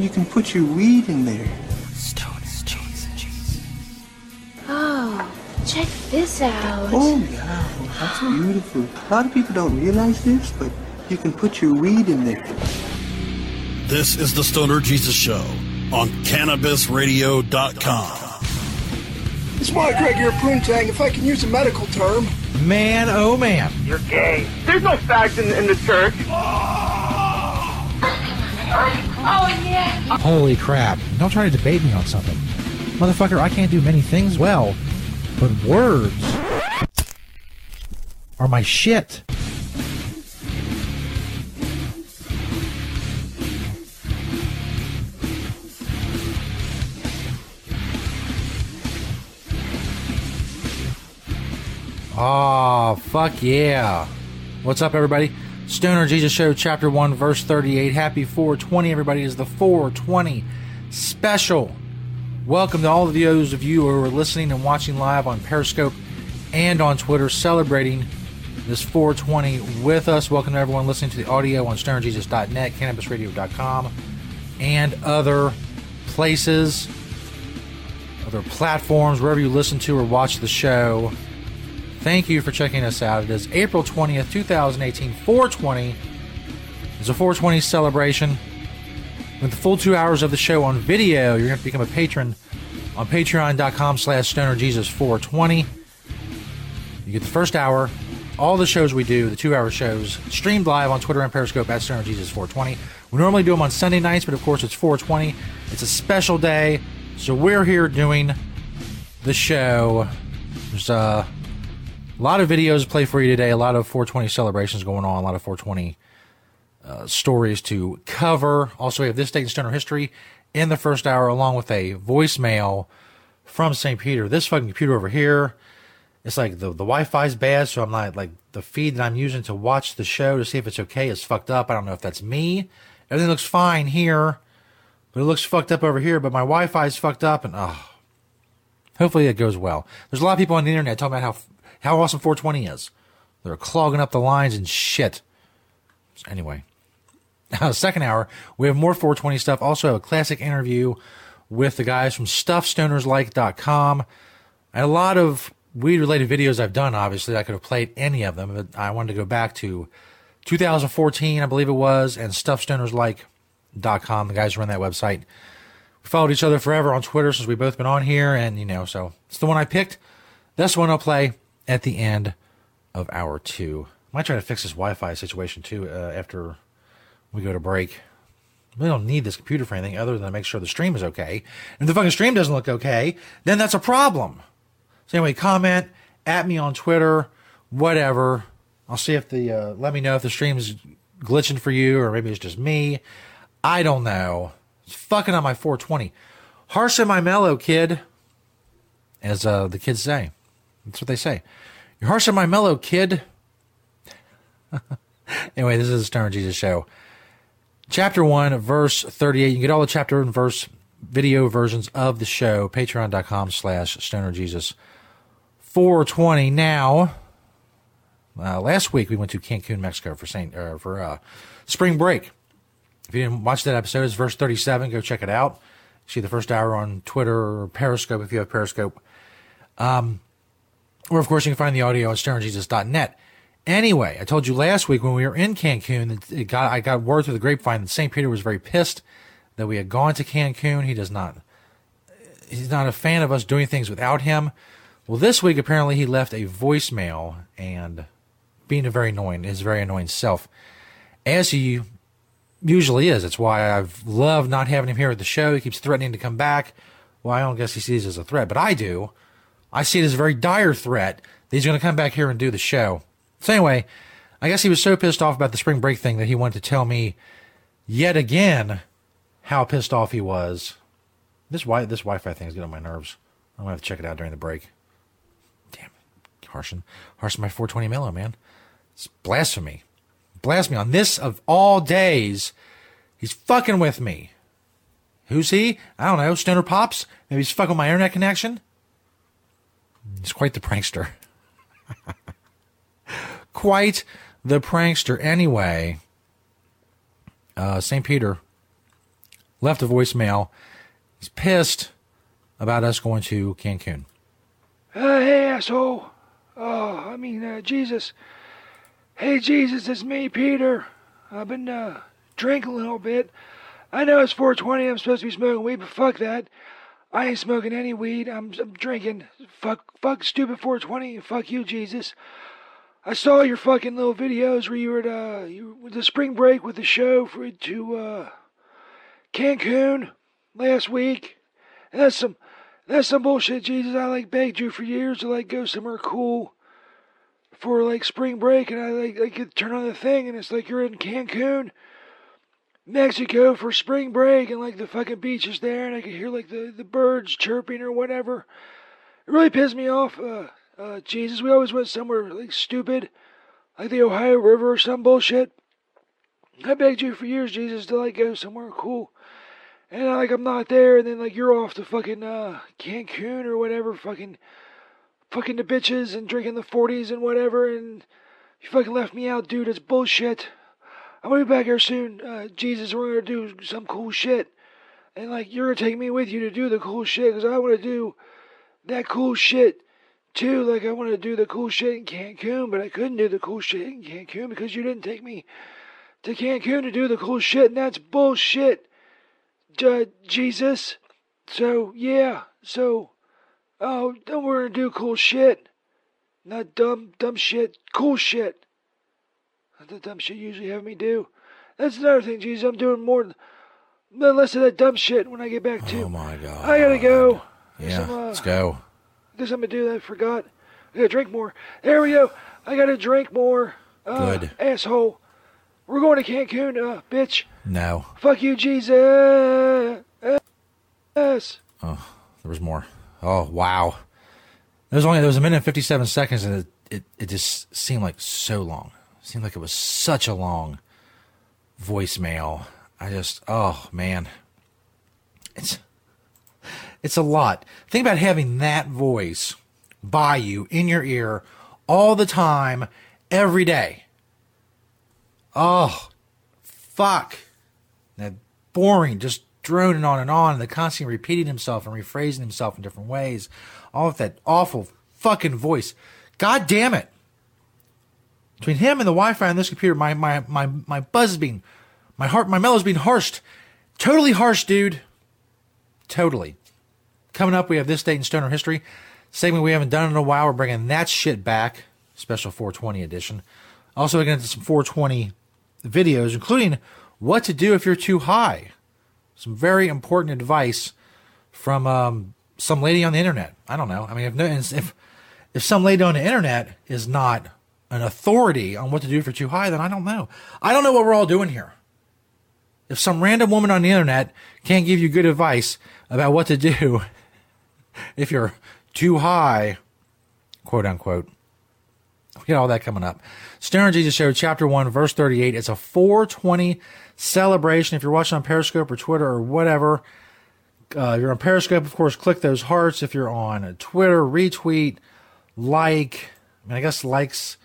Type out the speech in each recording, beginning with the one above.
You can put your weed in there. Stone is Jesus. Oh, check this out. Oh, yeah. That's beautiful. A lot of people don't realize this, but you can put your weed in there. This is the Stoner Jesus Show on CannabisRadio.com. It's Mike Gregor Poontang, if I can use a medical term. Man, oh man. You're gay. There's no fags in, in the church. Ah! Oh, Holy crap. Don't try to debate me on something. Motherfucker, I can't do many things well, but words are my shit. Oh, fuck yeah. What's up, everybody? Stoner Jesus Show, Chapter 1, Verse 38. Happy 420, everybody. Is the 420 special. Welcome to all of those of you who are listening and watching live on Periscope and on Twitter, celebrating this 420 with us. Welcome to everyone listening to the audio on stonerjesus.net, cannabisradio.com, and other places, other platforms, wherever you listen to or watch the show. Thank you for checking us out. It is April 20th, 2018, 420. It's a 420 celebration. With the full two hours of the show on video, you're going to become a patron on patreon.com slash stonerjesus420. You get the first hour, all the shows we do, the two hour shows, streamed live on Twitter and Periscope at stonerjesus420. We normally do them on Sunday nights, but of course it's 420. It's a special day, so we're here doing the show. There's uh, a lot of videos play for you today, a lot of 420 celebrations going on, a lot of 420 uh, stories to cover. Also, we have this date in Stoner history in the first hour, along with a voicemail from St. Peter. This fucking computer over here, it's like the, the Wi Fi's bad, so I'm not like the feed that I'm using to watch the show to see if it's okay is fucked up. I don't know if that's me. Everything looks fine here, but it looks fucked up over here, but my Wi Fi is fucked up, and oh. Hopefully it goes well. There's a lot of people on the internet talking about how how awesome 420 is. They're clogging up the lines and shit. Anyway, second hour, we have more 420 stuff. Also, have a classic interview with the guys from StuffStonersLike.com. And a lot of weed related videos I've done, obviously. I could have played any of them, but I wanted to go back to 2014, I believe it was, and StuffStonersLike.com. The guys run that website. We followed each other forever on Twitter since we've both been on here, and, you know, so it's the one I picked. That's the one I'll play at the end of hour two. I might try to fix this Wi-Fi situation too uh, after we go to break. We don't need this computer for anything other than to make sure the stream is okay. And if the fucking stream doesn't look okay, then that's a problem. So anyway, comment at me on Twitter, whatever. I'll see if the uh, let me know if the stream is glitching for you or maybe it's just me. I don't know. It's fucking on my 420. Harsh and my mellow, kid, as uh, the kids say. That's what they say. You're harsh on my mellow, kid. anyway, this is the Stoner Jesus Show. Chapter 1, verse 38. You can get all the chapter and verse video versions of the show, patreon.com slash stoner Jesus 420. Now, uh, last week we went to Cancun, Mexico for Saint, uh, for uh, spring break. If you didn't watch that episode, it's verse 37. Go check it out. See the first hour on Twitter or Periscope if you have Periscope. Um, or, of course, you can find the audio at stonerjesus.net. Anyway, I told you last week when we were in Cancun, got, I got word through the grapevine that St. Peter was very pissed that we had gone to Cancun. He does not, he's not a fan of us doing things without him. Well, this week, apparently, he left a voicemail and being a very annoying, his very annoying self, as he usually is. That's why I've loved not having him here at the show. He keeps threatening to come back. Well, I don't guess he sees it as a threat, but I do. I see it as a very dire threat that he's going to come back here and do the show. So anyway, I guess he was so pissed off about the spring break thing that he wanted to tell me yet again how pissed off he was This wi this Wi-Fi thing is getting on my nerves. I'm gonna have to check it out during the break. Damn it, harshing, harshing my 420 millo, man. It's blasphemy, blasphemy on this of all days. He's fucking with me. Who's he? I don't know. Stoner Pops? Maybe he's fucking my internet connection. He's quite the prankster. quite the prankster. Anyway, uh, St. Peter left a voicemail. He's pissed about us going to Cancun. Uh, hey, asshole. Oh, I mean, uh, Jesus. Hey, Jesus, it's me, Peter. I've been, uh, drinking a little bit. I know it's 420, I'm supposed to be smoking weed, but fuck that. I ain't smoking any weed. I'm, I'm drinking. Fuck, fuck stupid 420. Fuck you, Jesus. I saw your fucking little videos where you were at, uh, you with the spring break with the show for to, uh, Cancun last week. And that's some, that's some bullshit, Jesus. I like begged you for years to like go somewhere cool for like spring break, and I like I could turn on the thing, and it's like you're in Cancun, Mexico for spring break, and like the fucking beach is there, and I could hear like the the birds chirping or whatever. It really pissed me off. Uh, uh, Jesus, we always went somewhere like stupid, like the Ohio River or some bullshit. I begged you for years, Jesus, to like go somewhere cool. And like I'm not there, and then like you're off to fucking uh Cancun or whatever, fucking fucking the bitches and drinking the forties and whatever, and you fucking left me out, dude. It's bullshit. I'm gonna be back here soon, uh, Jesus. We're gonna do some cool shit, and like you're gonna take me with you to do the cool shit, cause I want to do that cool shit too. Like I want to do the cool shit in Cancun, but I couldn't do the cool shit in Cancun because you didn't take me to Cancun to do the cool shit, and that's bullshit. Uh, Jesus. So, yeah. So, oh, then we're gonna do cool shit. Not dumb, dumb shit. Cool shit. The dumb shit you usually have me do. That's another thing, Jesus. I'm doing more than less of that dumb shit when I get back to. Oh my god. I gotta go. Yeah, Some, uh, let's go. There's something to do that I forgot. I gotta drink more. There we go. I gotta drink more. Uh, Good. Asshole. We're going to Cancun, uh, bitch. No. Fuck you, Jesus. Yes. Oh, there was more. Oh wow. There was only there was a minute and fifty seven seconds and it, it, it just seemed like so long. Seemed like it was such a long voicemail. I just oh man. It's it's a lot. Think about having that voice by you in your ear all the time, every day. Oh, fuck. That boring, just droning on and on, and the constantly repeating himself and rephrasing himself in different ways. All of that awful fucking voice. God damn it. Between him and the Wi-Fi on this computer, my my my my buzz is being, my heart, my mellow's being harshed. Totally harsh, dude. Totally. Coming up, we have this date in stoner history. Segment we haven't done in a while. We're bringing that shit back. Special 420 edition. Also, we're going to some 420 videos, including what to do if you're too high. Some very important advice from um, some lady on the internet. I don't know. I mean, if, no, if if some lady on the internet is not an authority on what to do for too high, then I don't know. I don't know what we're all doing here. If some random woman on the internet can't give you good advice about what to do if you're too high, quote unquote, we got all that coming up. Stoner Jesus Show, Chapter 1, Verse 38. It's a 420 celebration. If you're watching on Periscope or Twitter or whatever, uh, if you're on Periscope, of course, click those hearts. If you're on Twitter, retweet, like. I mean, I guess likes,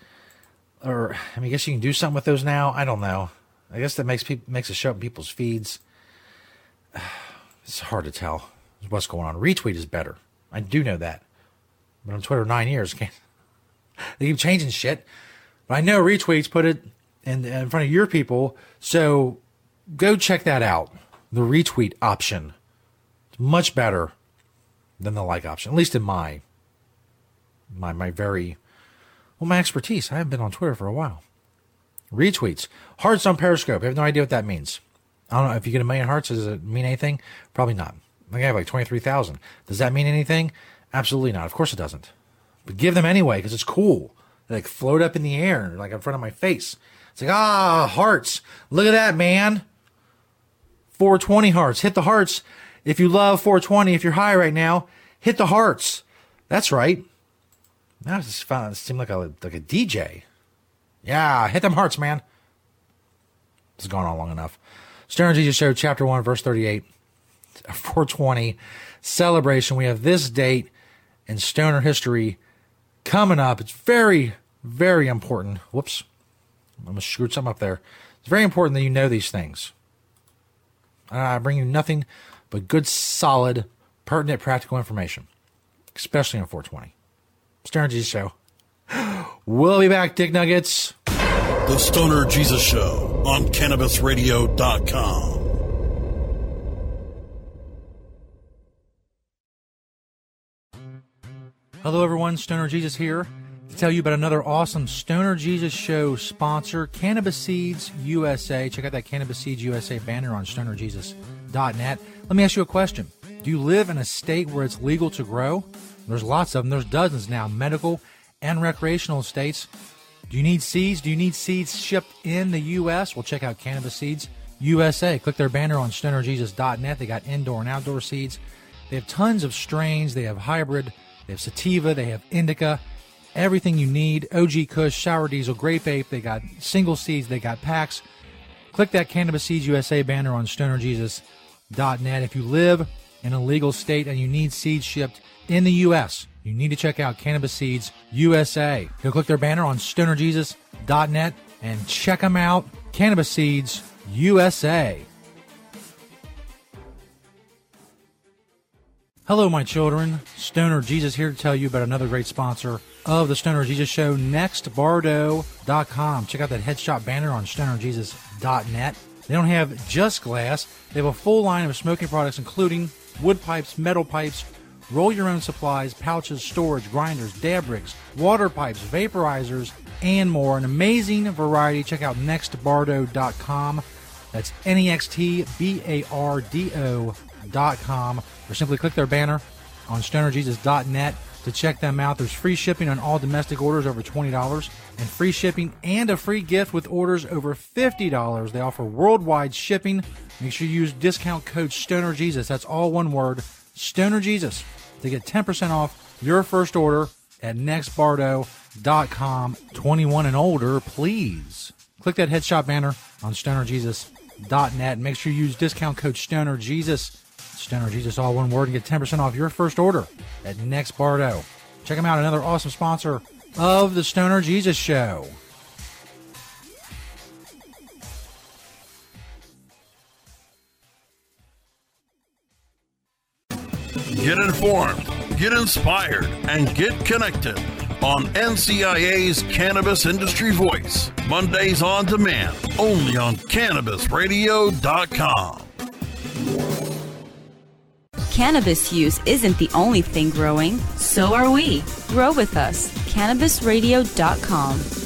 or I mean, I guess you can do something with those now. I don't know. I guess that makes people makes it show up in people's feeds. It's hard to tell what's going on. Retweet is better. I do know that. But on Twitter nine years. Can't, they keep changing shit. But I know retweets put it in, in front of your people. So go check that out. The retweet option. It's much better than the like option, at least in my my my very well my expertise. I haven't been on Twitter for a while. Retweets. Hearts on Periscope. I have no idea what that means. I don't know if you get a million hearts, does it mean anything? Probably not. I think I have like 23,000. Does that mean anything? Absolutely not. Of course it doesn't. But give them anyway because it's cool. They like float up in the air, like in front of my face. It's like, ah, hearts. Look at that, man. 420 hearts. Hit the hearts If you love 420, if you're high right now, hit the hearts. That's right. Now found it seemed like a like a DJ. Yeah, hit them hearts, man. This has gone on long enough. Stoner Jesus Show, chapter 1, verse 38. 420 celebration. We have this date in stoner history coming up. It's very, very important. Whoops. I almost screwed something up there. It's very important that you know these things. I bring you nothing but good, solid, pertinent, practical information, especially on 420. Stoner Jesus Show. We'll be back, Dick Nuggets. The Stoner Jesus Show on CannabisRadio.com. Hello, everyone. Stoner Jesus here to tell you about another awesome Stoner Jesus Show sponsor, Cannabis Seeds USA. Check out that Cannabis Seeds USA banner on stonerjesus.net. Let me ask you a question. Do you live in a state where it's legal to grow? There's lots of them. There's dozens now, medical and recreational states. Do you need seeds? Do you need seeds shipped in the U.S.? Well, check out Cannabis Seeds USA. Click their banner on stonerjesus.net. They got indoor and outdoor seeds. They have tons of strains. They have hybrid. They have sativa. They have indica. Everything you need. OG Kush, Sour Diesel, Grape Ape. They got single seeds. They got packs. Click that Cannabis Seeds USA banner on stonerjesus.net. If you live in a legal state and you need seeds shipped in the U.S., you need to check out Cannabis Seeds USA. Go click their banner on stonerjesus.net and check them out. Cannabis Seeds USA. Hello, my children. Stoner Jesus here to tell you about another great sponsor of the Stoner Jesus Show, nextbardo.com. Check out that headshot banner on stonerjesus.net. They don't have just glass, they have a full line of smoking products, including wood pipes, metal pipes, roll your own supplies, pouches, storage, grinders, dab rigs, water pipes, vaporizers, and more. An amazing variety. Check out nextbardo.com. That's N E X T B A R D O.com. Or simply click their banner on stonerjesus.net to check them out. There's free shipping on all domestic orders over $20 and free shipping and a free gift with orders over $50. They offer worldwide shipping. Make sure you use discount code STONERJesus. That's all one word, STONERJesus, to get 10% off your first order at nextbardo.com. 21 and older, please. Click that headshot banner on stonerjesus.net. Make sure you use discount code STONERJesus. Stoner Jesus, all one word, and get 10% off your first order at Next Bardo. Check them out, another awesome sponsor of the Stoner Jesus Show. Informed, get inspired, and get connected on NCIA's Cannabis Industry Voice. Mondays on demand, only on CannabisRadio.com. Cannabis use isn't the only thing growing, so are we. Grow with us. CannabisRadio.com.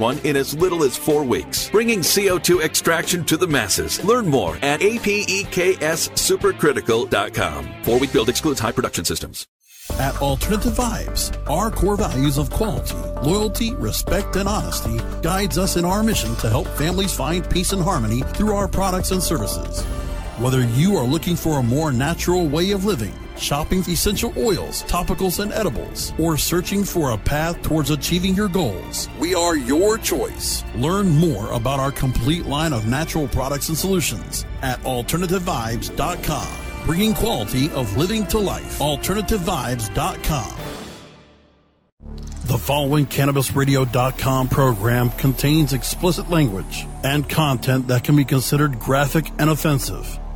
one in as little as four weeks, bringing CO2 extraction to the masses. Learn more at apexsupercritical.com. Four-week build excludes high production systems. At Alternative Vibes, our core values of quality, loyalty, respect, and honesty guides us in our mission to help families find peace and harmony through our products and services. Whether you are looking for a more natural way of living, shopping essential oils, topicals, and edibles, or searching for a path towards achieving your goals, we are your choice. Learn more about our complete line of natural products and solutions at AlternativeVibes.com. Bringing quality of living to life. AlternativeVibes.com. The following CannabisRadio.com program contains explicit language and content that can be considered graphic and offensive.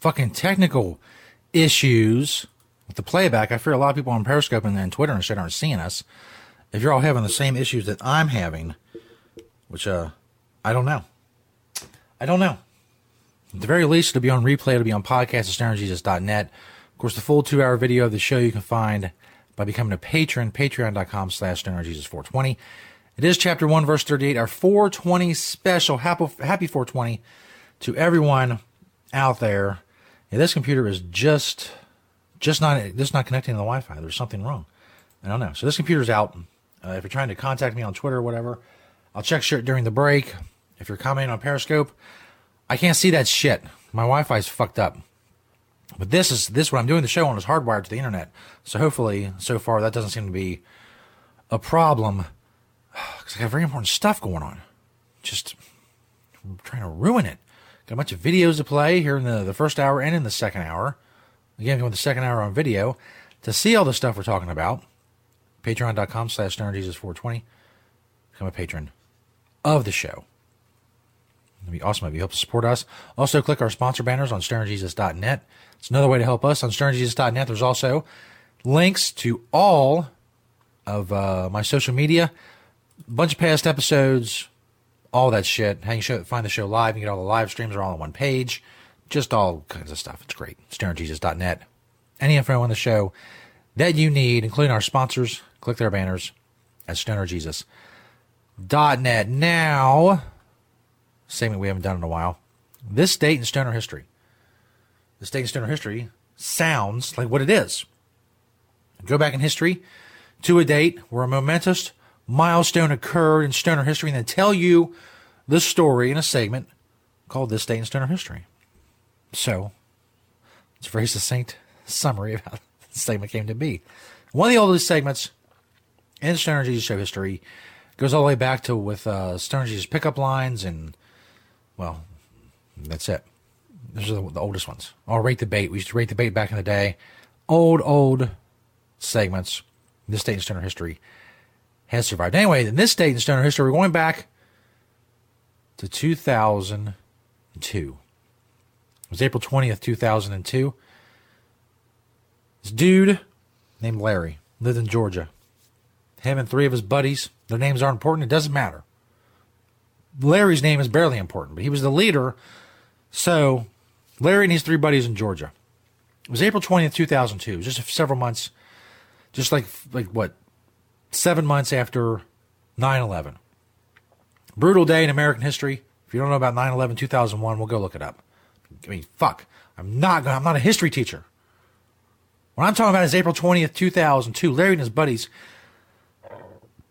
Fucking technical issues with the playback. I fear a lot of people on Periscope and, and Twitter and shit aren't seeing us. If you're all having the same issues that I'm having, which uh, I don't know. I don't know. At the very least, it'll be on replay. It'll be on podcast at stonerjesus.net. Of course, the full two-hour video of the show you can find by becoming a patron, patreon.com slash stonerjesus420. It is chapter 1, verse 38, our 420 special. Happy, happy 420 to everyone out there. Yeah, this computer is just just not just not connecting to the Wi-Fi. There's something wrong. I don't know. So this computer's out. Uh, if you're trying to contact me on Twitter or whatever, I'll check during the break. If you're commenting on Periscope, I can't see that shit. My Wi-Fi's fucked up. But this is this what I'm doing the show on is hardwired to the internet. So hopefully, so far that doesn't seem to be a problem. Because I got very important stuff going on. Just I'm trying to ruin it. Got a bunch of videos to play here in the, the first hour and in the second hour. Again, going with the second hour on video. To see all the stuff we're talking about, patreon.com slash stonerjesus420. Become a patron of the show. It'd be awesome if you help support us. Also, click our sponsor banners on stonerjesus.net. It's another way to help us on stonerjesus.net. There's also links to all of uh, my social media, a bunch of past episodes, all that shit. You show, find the show live. You get all the live streams are all on one page. Just all kinds of stuff. It's great. stonerjesus.net. Any info on the show that you need, including our sponsors, click their banners at stonerjesus.net. Now, segment we haven't done in a while. This date in stoner history. This date in stoner history sounds like what it is. Go back in history to a date where a momentous milestone occurred in stoner history and then tell you the story in a segment called This Day in Stoner History. So, it's a very succinct summary of how the segment came to be. One of the oldest segments in Stoner Jesus show history goes all the way back to with uh, Stoner Jesus pickup lines and, well, that's it. Those are the, the oldest ones. Or rate the bait. We used to rate the bait back in the day. Old, old segments. This date in stoner history has survived. Anyway, in this date in stoner history, we're going back to 2002. It was April 20th, 2002. This dude named Larry lived in Georgia. Him and three of his buddies, their names aren't important. It doesn't matter. Larry's name is barely important, but he was the leader. So, Larry and his three buddies in Georgia. It was April 20th, 2002, just several months, just like, like what, seven months after 9 11. Brutal day in American history. If you don't know about 9 11 2001, we'll go look it up. I mean, fuck. I'm not gonna, I'm not a history teacher. What I'm talking about is April 20th, 2002. Larry and his buddies,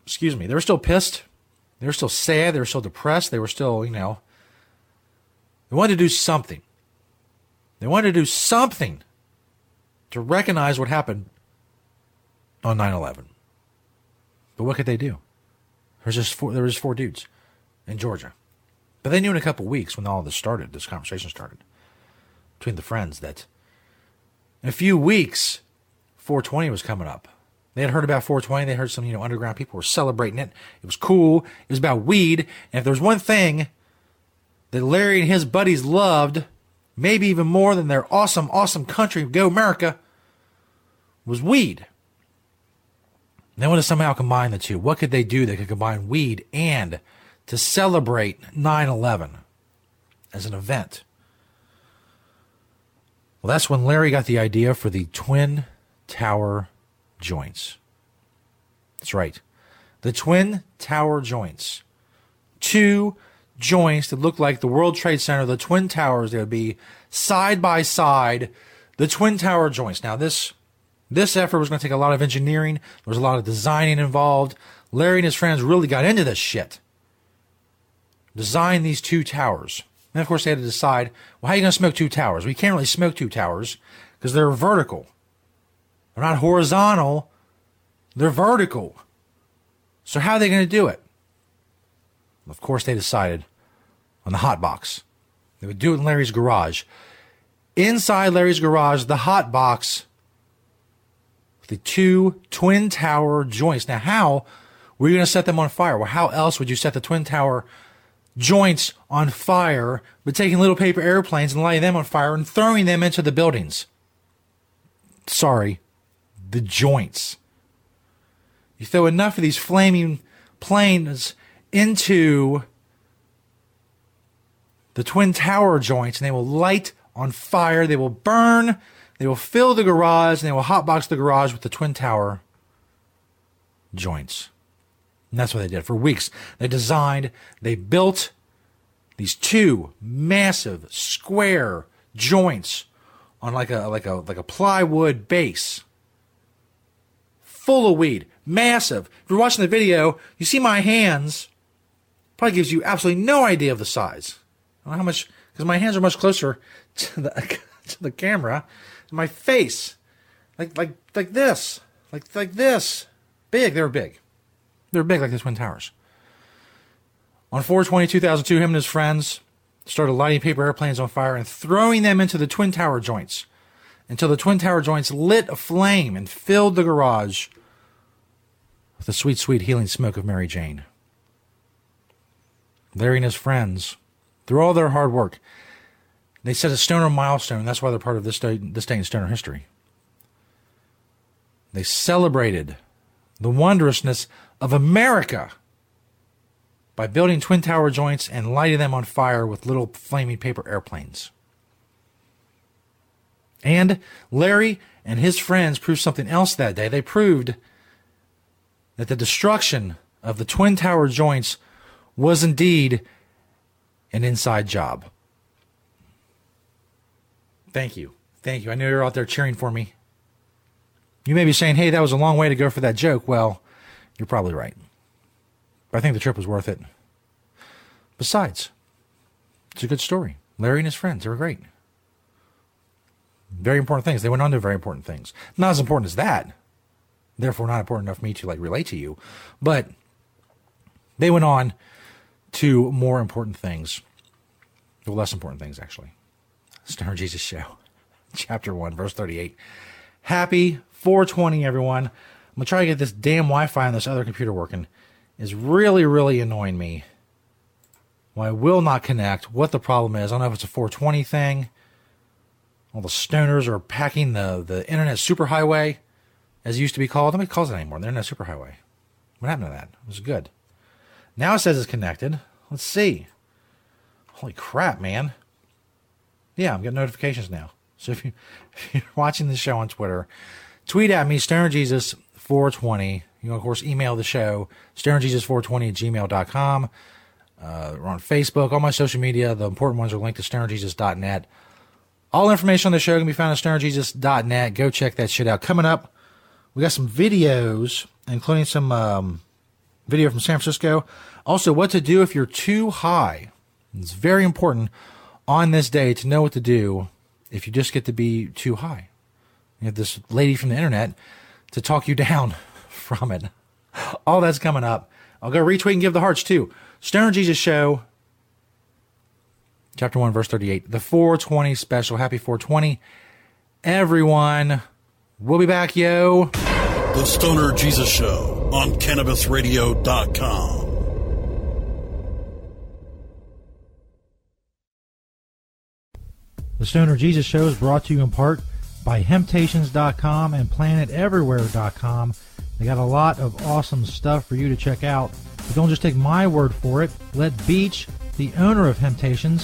excuse me, they were still pissed. They were still sad. They were still depressed. They were still, you know, they wanted to do something. They wanted to do something to recognize what happened on 9 11. But what could they do? There was just four, there was four dudes in Georgia. But they knew in a couple weeks when all this started, this conversation started between the friends that in a few weeks, 420 was coming up. They had heard about 420. They heard some, you know, underground people were celebrating it. It was cool. It was about weed. And if there was one thing that Larry and his buddies loved, maybe even more than their awesome, awesome country, Go America, was weed. They want to somehow combine the two. What could they do that could combine weed and to celebrate 9 11 as an event? Well, that's when Larry got the idea for the Twin Tower joints. That's right. The Twin Tower joints. Two joints that look like the World Trade Center, the Twin Towers. They would be side by side, the Twin Tower joints. Now, this this effort was going to take a lot of engineering. There was a lot of designing involved. Larry and his friends really got into this shit. Design these two towers. And of course, they had to decide, well, how are you going to smoke two towers? We can't really smoke two towers because they're vertical. They're not horizontal. They're vertical. So how are they going to do it? Of course, they decided on the hot box. They would do it in Larry's garage. Inside Larry's garage, the hot box, the two twin tower joints. Now, how were you going to set them on fire? Well, how else would you set the twin tower joints on fire, but taking little paper airplanes and lighting them on fire and throwing them into the buildings. Sorry, the joints. You throw enough of these flaming planes into the Twin Tower joints and they will light on fire, they will burn, they will fill the garage, and they will hotbox the garage with the Twin Tower joints. And that's what they did for weeks. They designed, they built these two massive square joints on like a like a like a plywood base. Full of weed. Massive. If you're watching the video you see my hands. Probably gives you absolutely no idea of the size. How much because my hands are much closer to the to the camera my face. Like like like this. Like like this. Big. They were big. They were big like the twin towers. On 420 2002 him and his friends started lighting paper airplanes on fire and throwing them into the twin tower joints until the twin tower joints lit aflame and filled the garage with the sweet sweet healing smoke of mary jane. Larry and his friends through all their hard work they set a stoner milestone that's why they're part of this day, this day in stoner history they celebrated the wondrousness of america by building twin tower joints and lighting them on fire with little flaming paper airplanes. And Larry and his friends proved something else that day. They proved that the destruction of the twin tower joints was indeed an inside job. Thank you. Thank you. I know you're out there cheering for me. You may be saying, hey, that was a long way to go for that joke. Well, you're probably right. But I think the trip was worth it. Besides, it's a good story. Larry and his friends, they were great. Very important things. They went on to very important things. Not as important as that. Therefore, not important enough for me to like relate to you. But they went on to more important things. Well, less important things, actually. Stoner Jesus Show, chapter 1, verse 38. Happy 420, everyone. I'm going to try to get this damn Wi Fi on this other computer working is really, really annoying me. I will not connect. What the problem is, I don't know if it's a 420 thing. All the stoners are packing the, the internet superhighway, as it used to be called. Nobody calls it anymore. The internet superhighway. What happened to that? It was good. Now it says it's connected. Let's see. Holy crap, man. Yeah, I'm getting notifications now. So if, you, you're watching the show on Twitter, tweet at me, Stoner Jesus 420 you can, of course, email the show, stonerjesus420 at gmail.com. Uh, we're on Facebook, all my social media. The important ones are linked to stonerjesus.net. All information on the show can be found at stonerjesus.net. Go check that shit out. Coming up, we got some videos, including some um, video from San Francisco. Also, what to do if you're too high. It's very important on this day to know what to do if you just get to be too high. You have this lady from the internet to talk you down from it. All that's coming up. I'll go retweet and give the hearts too. Stoner Jesus Show, chapter 1, verse 38. The 420 special. Happy 420. Everyone, we'll be back, yo. The Stoner Jesus Show on CannabisRadio.com. The Stoner Jesus Show is brought to you in part by Hemptations.com and PlanetEverywhere.com. They got a lot of awesome stuff for you to check out. But don't just take my word for it. Let Beach, the owner of Hemptations,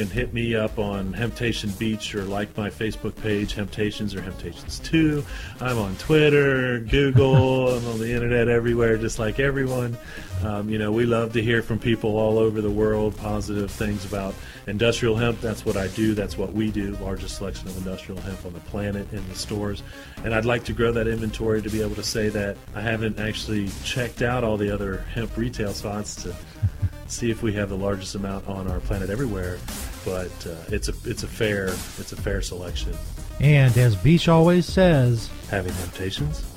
hit me up on Hemptation Beach or like my Facebook page, Hemptations or Hemptations 2. I'm on Twitter, Google, I'm on the internet everywhere, just like everyone. Um, you know, we love to hear from people all over the world, positive things about industrial hemp. That's what I do. That's what we do. Largest selection of industrial hemp on the planet in the stores. And I'd like to grow that inventory to be able to say that I haven't actually checked out all the other hemp retail spots to see if we have the largest amount on our planet everywhere. But uh, it's a it's a fair it's a fair selection. And as Beach always says, having temptations.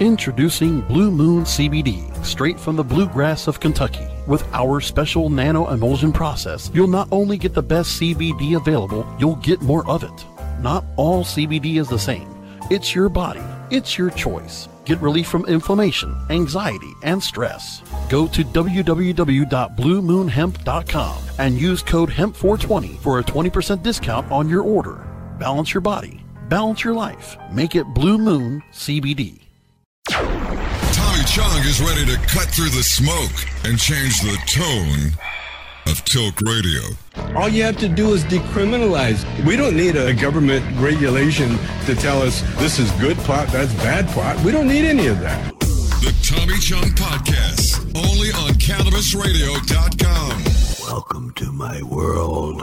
Introducing Blue Moon CBD, straight from the bluegrass of Kentucky. With our special nano emulsion process, you'll not only get the best CBD available, you'll get more of it. Not all CBD is the same. It's your body, it's your choice. Get relief from inflammation, anxiety, and stress. Go to www.bluemoonhemp.com and use code HEMP420 for a 20% discount on your order. Balance your body, balance your life. Make it Blue Moon CBD. Tommy Chong is ready to cut through the smoke and change the tone of Tilk Radio. All you have to do is decriminalize. We don't need a government regulation to tell us this is good pot, that's bad pot. We don't need any of that. The Tommy Chong Podcast, only on CannabisRadio.com. Welcome to my world.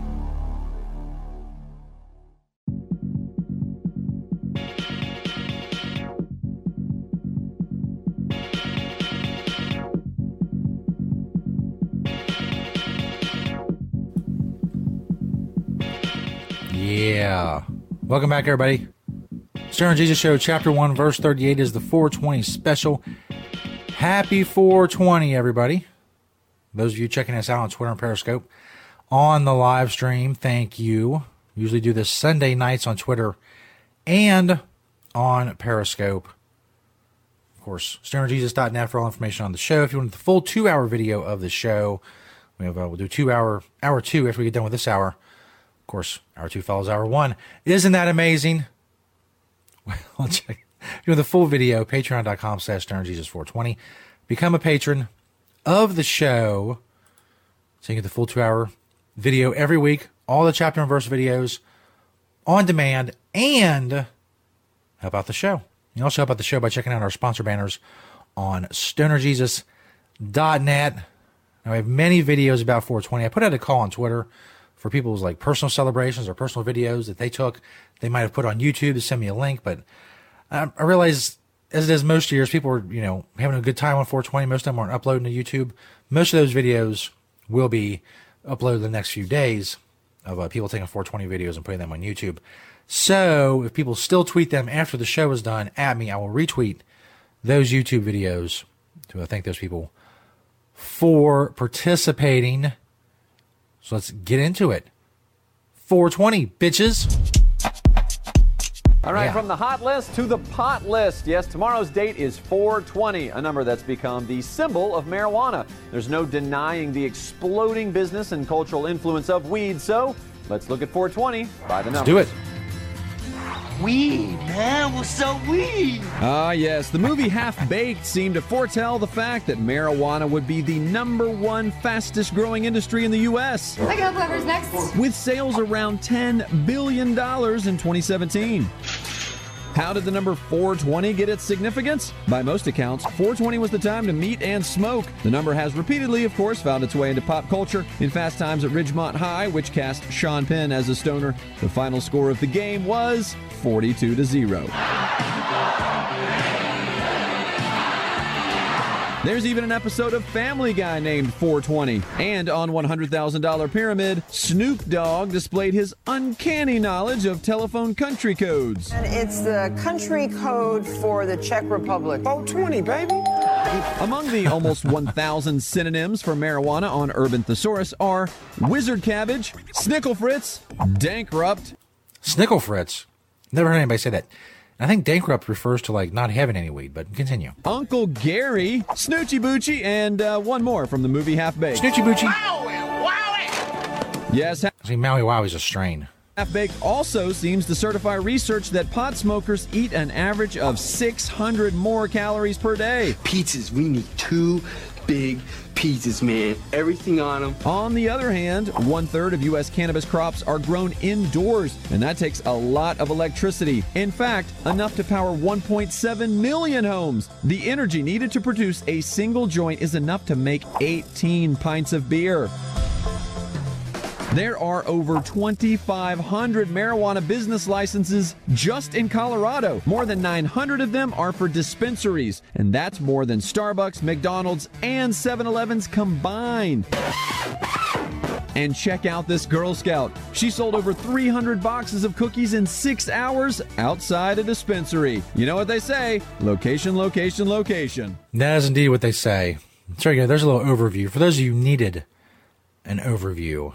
Yeah. Welcome back, everybody. Stoner Jesus Show, Chapter 1, Verse 38 is the 420 special. Happy 420, everybody. Those of you checking us out on Twitter and Periscope on the live stream, thank you. Usually do this Sunday nights on Twitter and on Periscope. Of course, stonerjesus.net for all information on the show. If you want the full two hour video of the show, we have, uh, we'll do two hour, hour two after we get done with this hour. Course, hour two follows hour one. Isn't that amazing? Well, check. You know, the full video, patreon.com slash stonerjesus420. Become a patron of the show. So you get the full two hour video every week, all the chapter and verse videos on demand, and help out the show. You also help out the show by checking out our sponsor banners on stonerjesus.net. Now, we have many videos about 420. I put out a call on Twitter for people's like personal celebrations or personal videos that they took. They might have put on YouTube to send me a link, but I, I realize as it is most years, people are, you know, having a good time on 420. Most of them aren't uploading to YouTube. Most of those videos will be uploaded the next few days of uh, people taking 420 videos and putting them on YouTube. So if people still tweet them after the show is done at me, I will retweet those YouTube videos to thank those people for participating. So let's get into it. 420, bitches. All right, Yeah. from the hot list to the pot list. Yes, tomorrow's date is 420, a number that's become the symbol of marijuana. There's no denying the exploding business and cultural influence of weed, so let's look at 420 by the number. Let's numbers. do it. Weed, man. What's so weed? Ah, yes. The movie Half Baked seemed to foretell the fact that marijuana would be the number one fastest growing industry in the U.S. I got whoever's next. with sales around $10 billion in 2017. How did the number 420 get its significance? By most accounts, 420 was the time to meet and smoke. The number has repeatedly, of course, found its way into pop culture. In Fast Times at Ridgemont High, which cast Sean Penn as a stoner, the final score of the game was 42 to 0. There's even an episode of Family Guy named 420. And on $100,000 Pyramid, Snoop Dogg displayed his uncanny knowledge of telephone country codes. And it's the country code for the Czech Republic. 420, baby. Among the almost 1,000 synonyms for marijuana on Urban Thesaurus are wizard cabbage, snickle fritz, dankrupt. Snickle fritz. Never heard anybody say that. I think dankrupt refers to like not having any weed, but continue. Uncle Gary, Snoochie Boochie, and uh, one more from the movie Half Baked. Snoochie Boochie. Yes. See, Maui Wowie's a strain. Half Baked also seems to certify research that pot smokers eat an average of 600 more calories per day. Pizzas, we need two big pieces, man. Everything on them. On the other hand, one third of U.S. cannabis crops are grown indoors, and that takes a lot of electricity. In fact, enough to power 1.7 million homes. The energy needed to produce a single joint is enough to make 18 pints of beer. There are over 2,500 marijuana business licenses just in Colorado. More than 900 of them are for dispensaries, and that's more than Starbucks, McDonald's, and 7 Elevens combined. And check out this Girl Scout. She sold over 300 boxes of cookies in six hours outside a dispensary. You know what they say location, location, location. That is indeed what they say. So again, there's a little overview. For those of you who needed an overview,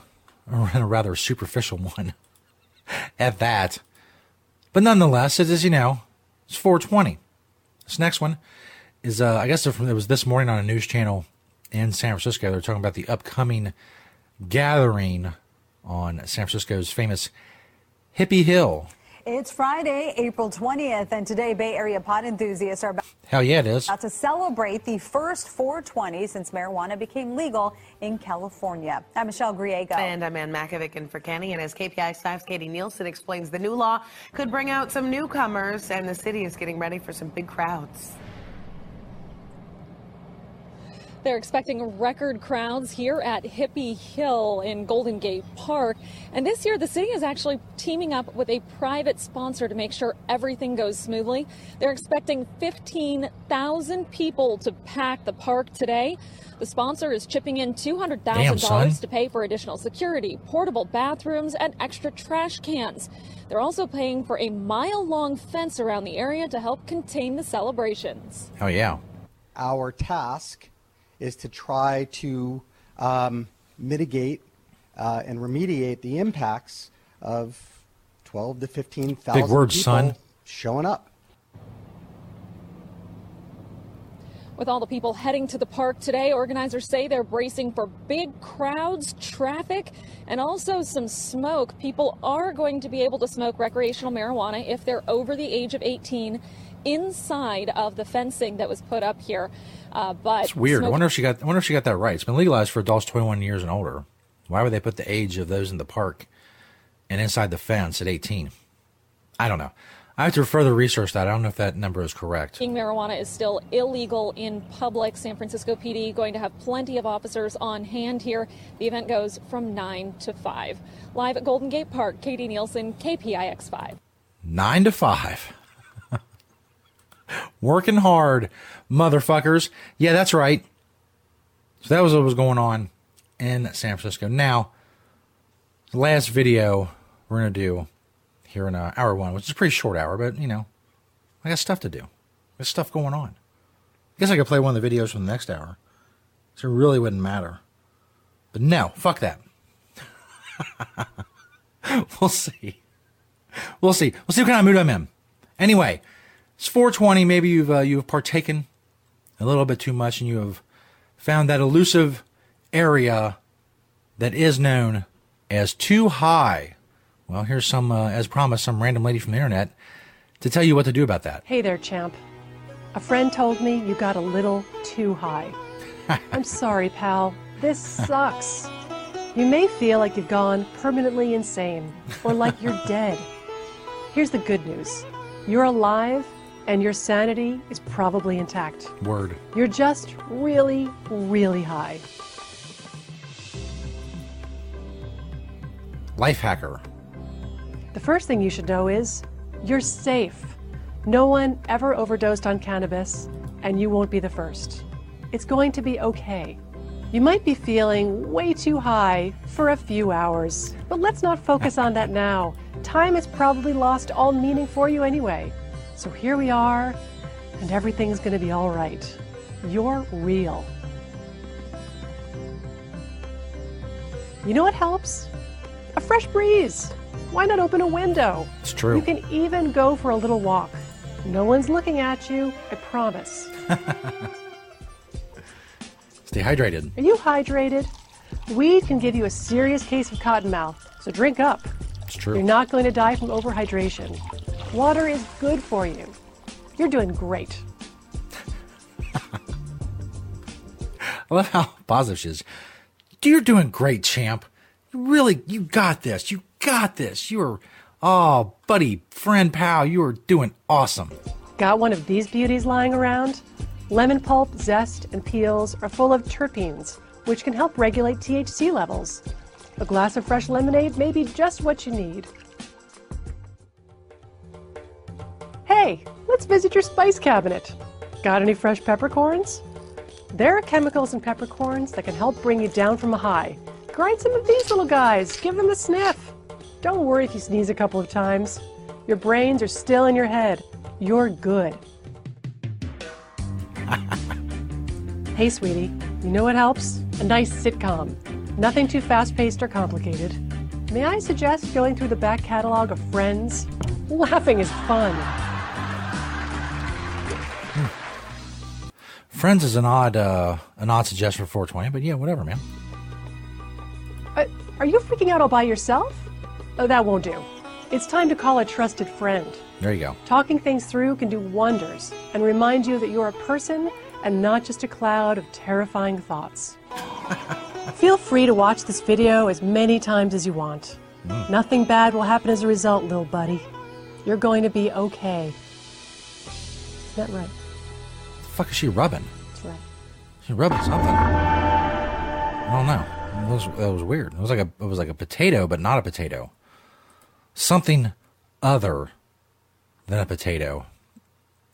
a rather superficial one at that. But nonetheless, it is, you know, it's 420. This next one is, uh, I guess it was this morning on a news channel in San Francisco. They're talking about the upcoming gathering on San Francisco's famous Hippie Hill. It's Friday, April 20th, and today Bay Area pot enthusiasts are Hell yeah, it is. about to celebrate the first 420 since marijuana became legal in California. I'm Michelle Griego. And I'm Anne Makovec in for Kenny. And as KPIX 5's Katie Nielsen explains, the new law could bring out some newcomers, and the city is getting ready for some big crowds. They're expecting record crowds here at Hippie Hill in Golden Gate Park. And this year, the city is actually teaming up with a private sponsor to make sure everything goes smoothly. They're expecting 15,000 people to pack the park today. The sponsor is chipping in Damn, $200,000 son. to pay for additional security, portable bathrooms, and extra trash cans. They're also paying for a mile long fence around the area to help contain the celebrations. Oh, yeah. Our task is to try to um, mitigate uh, and remediate the impacts of 12 to 15,000 Big words, people son. showing up. With all the people heading to the park today, organizers say they're bracing for big crowds, traffic, and also some smoke. People are going to be able to smoke recreational marijuana if they're over the age of 18 inside of the fencing that was put up here. Uh, but It's weird. I wonder if she got. I wonder if she got that right. It's been legalized for adults 21 years and older. Why would they put the age of those in the park and inside the fence at 18? I don't know. I have to further research that. I don't know if that number is correct. Smoking marijuana is still illegal in public. San Francisco PD going to have plenty of officers on hand here. The event goes from 9 to 5. Live at Golden Gate Park, Katie Nielsen, KPIX 5. Nine to five. Working hard, motherfuckers. Yeah, that's right. So that was what was going on in San Francisco. Now, the last video we're going to do here in uh, hour one, which is a pretty short hour, but you know, I got stuff to do. There's stuff going on. I guess I could play one of the videos from the next hour. So it really wouldn't matter. But no, fuck that. we'll see. We'll see. We'll see what kind of mood I'm in. Anyway, it's 420. Maybe you've uh, you've partaken a little bit too much, and you have found that elusive area that is known as too high. Well, here's some, uh, as promised, some random lady from the internet to tell you what to do about that. Hey there, champ. A friend told me you got a little too high. I'm sorry, pal. This sucks. You may feel like you've gone permanently insane or like you're dead. Here's the good news You're alive, and your sanity is probably intact. Word. You're just really, really high. Lifehacker. The first thing you should know is you're safe. No one ever overdosed on cannabis, and you won't be the first. It's going to be okay. You might be feeling way too high for a few hours, but let's not focus on that now. Time has probably lost all meaning for you anyway. So here we are, and everything's going to be all right. You're real. You know what helps? A fresh breeze. Why not open a window? It's true. You can even go for a little walk. No one's looking at you, I promise. Stay hydrated. Are you hydrated? Weed can give you a serious case of cotton mouth, so drink up. It's true. You're not going to die from overhydration. Water is good for you. You're doing great. I love how positive she is. You're doing great, champ. You really, you got this. You got this. You are, oh, buddy, friend, pal, you are doing awesome. Got one of these beauties lying around? Lemon pulp, zest, and peels are full of terpenes, which can help regulate THC levels. A glass of fresh lemonade may be just what you need. Hey, let's visit your spice cabinet. Got any fresh peppercorns? There are chemicals in peppercorns that can help bring you down from a high. Grind some of these little guys, give them a sniff. Don't worry if you sneeze a couple of times. Your brains are still in your head. You're good. hey, sweetie, you know what helps? A nice sitcom. Nothing too fast paced or complicated. May I suggest going through the back catalog of Friends? Laughing is fun. Friends is an odd, uh, an odd suggestion for 420, but yeah, whatever, man. Uh, are you freaking out all by yourself? Oh, that won't do. It's time to call a trusted friend. There you go. Talking things through can do wonders and remind you that you're a person and not just a cloud of terrifying thoughts. Feel free to watch this video as many times as you want. Mm. Nothing bad will happen as a result, little buddy. You're going to be okay. Isn't that right? Fuck is she rubbing? That's right. She rubbing something. I don't know. It was, that was weird. It was like a, it was like a potato, but not a potato. Something other than a potato.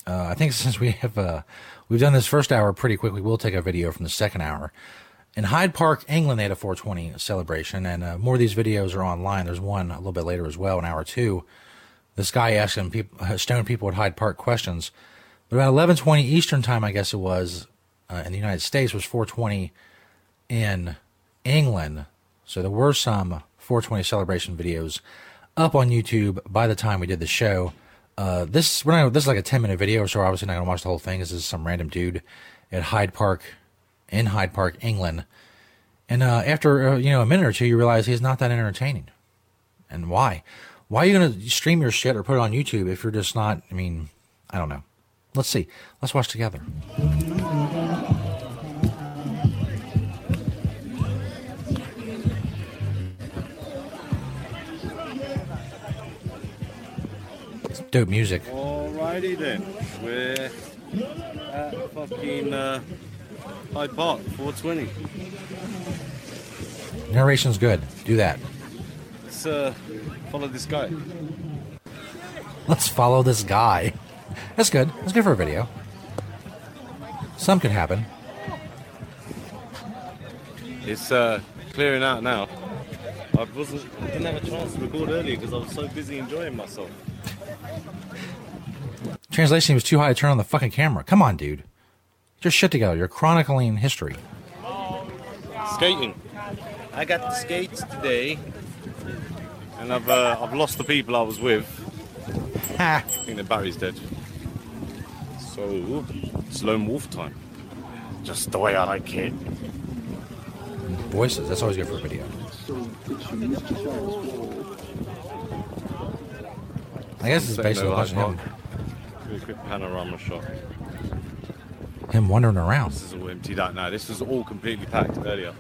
Uh, I think since we have uh, we've done this first hour pretty quickly, we'll take a video from the second hour. In Hyde Park, England, they had a 420 celebration, and uh, more of these videos are online. There's one a little bit later as well, in hour two. This guy asking people, uh, stone people at Hyde Park questions. But about 11:20 Eastern time, I guess it was, uh, in the United States, was 420 in England. So there were some 420 celebration videos up on YouTube by the time we did the show. Uh, this we're not, this is like a 10 minute video, so obviously not gonna watch the whole thing. This is some random dude at Hyde Park, in Hyde Park, England. And uh, after uh, you know a minute or two, you realize he's not that entertaining. And why? Why are you gonna stream your shit or put it on YouTube if you're just not? I mean, I don't know. Let's see. Let's watch together. Dope music. Alrighty then, we're at fucking uh, Hyde Park, 420. Narration's good. Do that. Let's uh, follow this guy. Let's follow this guy. That's good. That's good for a video. Some could happen. It's uh, clearing out now. I wasn't, I didn't have a chance to record earlier because I was so busy enjoying myself. Translation was too high to turn on the fucking camera. Come on, dude. Just shit together. You're chronicling history. Skating. I got the skates today, and I've uh, I've lost the people I was with. Ha! I think the Barry's dead. So it's lone wolf time. Just the way I like it. Voices. That's always good for a video. I guess it's basically a of Hyde him, a quick panorama shot. him wandering around. This is all emptied out now. This was all completely packed earlier.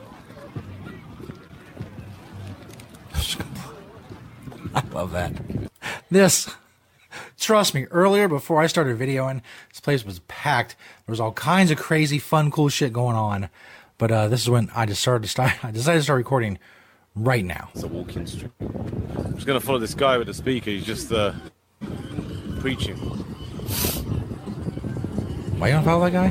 I love that. This Trust me, earlier before I started videoing, this place was packed. There was all kinds of crazy, fun, cool shit going on. But uh, this is when I just started to start. I decided to start recording right now. It's a walking street. I'm just gonna follow this guy with the speaker. He's just uh, preaching. Why you don't follow that guy?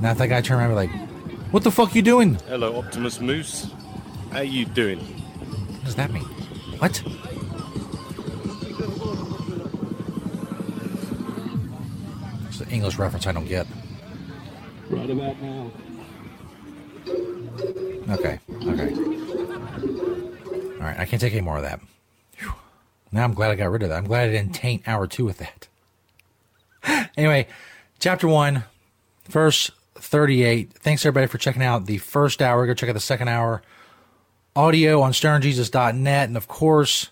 Now if that guy turned around and be like, "What the fuck you doing?" Hello, Optimus Moose. How you doing? What does that mean? What? It's an English reference I don't get. Right about now. Okay. Okay. All right. I can't take any more of that. Phew. Now I'm glad I got rid of that. I'm glad I didn't taint hour two with that. anyway, chapter one, verse 38. Thanks everybody for checking out the first hour. Go check out the second hour. Audio on stonerjesus.net. And of course,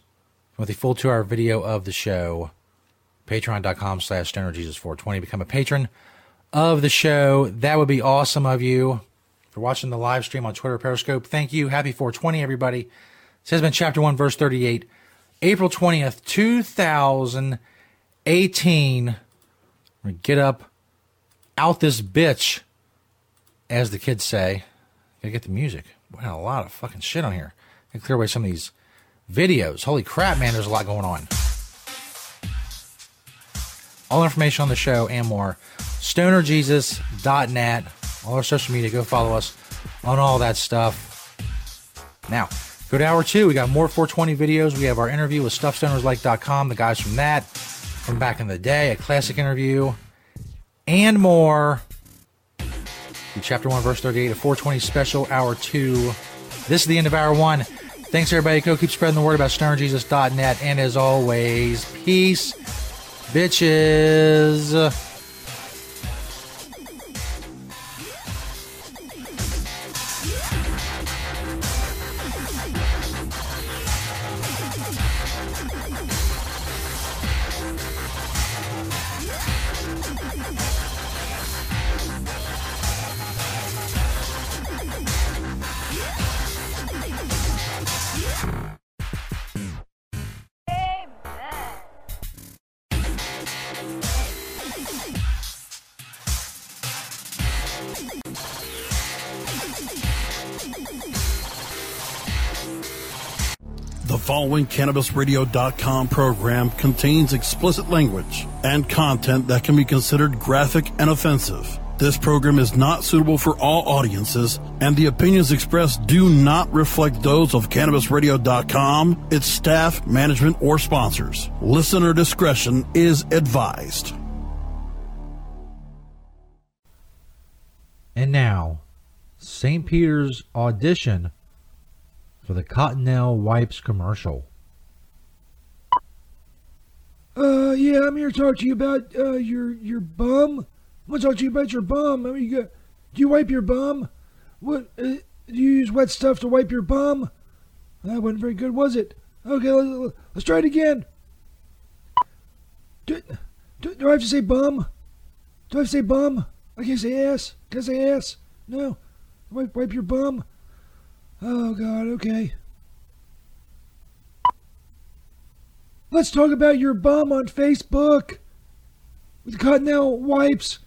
with the full two hour video of the show, patreon.com slash stonerjesus420. Become a patron of the show. That would be awesome of you. For watching the live stream on Twitter Periscope, thank you. Happy 420, everybody. This has been chapter 1, verse 38, April 20th, 2018. We get up out this bitch, as the kids say. Gotta get the music. Wow, a lot of fucking shit on here. Gotta clear away some of these videos. Holy crap, man, there's a lot going on. All information on the show and more. StonerJesus.net. All our social media. Go follow us on all that stuff. Now, go to hour two. We got more 420 videos. We have our interview with StuffStonersLike.com, the guys from that, from back in the day, a classic interview, and more. The chapter 1, verse 38, a 420 special, hour two. This is the end of hour one. Thanks, everybody. Go keep spreading the word about StonerJesus.net. And as always, peace, bitches. Following CannabisRadio.com program contains explicit language and content that can be considered graphic and offensive. This program is not suitable for all audiences, and the opinions expressed do not reflect those of CannabisRadio.com, its staff, management, or sponsors. Listener discretion is advised. And now, St. Peter's audition for the Cottonelle Wipes commercial. Uh, yeah, I'm here to talk to you about uh, your your bum. I want to talk to you about your bum. I mean, you got, do you wipe your bum? What? Uh, do you use wet stuff to wipe your bum? That wasn't very good, was it? Okay, let's, let's try it again. Do, do, do I have to say bum? Do I have to say bum? I can't say ass. Can I say ass? No. Wipe, wipe your bum. Oh, God, okay. Let's talk about your bum on Facebook. With Cottonelle wipes.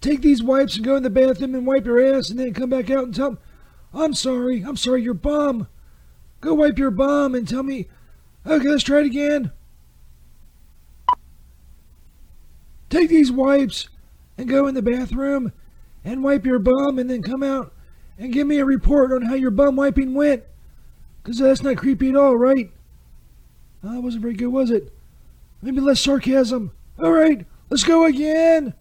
Take these wipes and go in the bathroom and wipe your ass and then come back out and tell them, I'm sorry, I'm sorry, your bum. Go wipe your bum and tell me, okay, let's try it again. Take these wipes and go in the bathroom and wipe your bum and then come out and give me a report on how your bum wiping went. Because that's not creepy at all, right? Oh, that wasn't very good, was it? Maybe less sarcasm. All right, let's go again.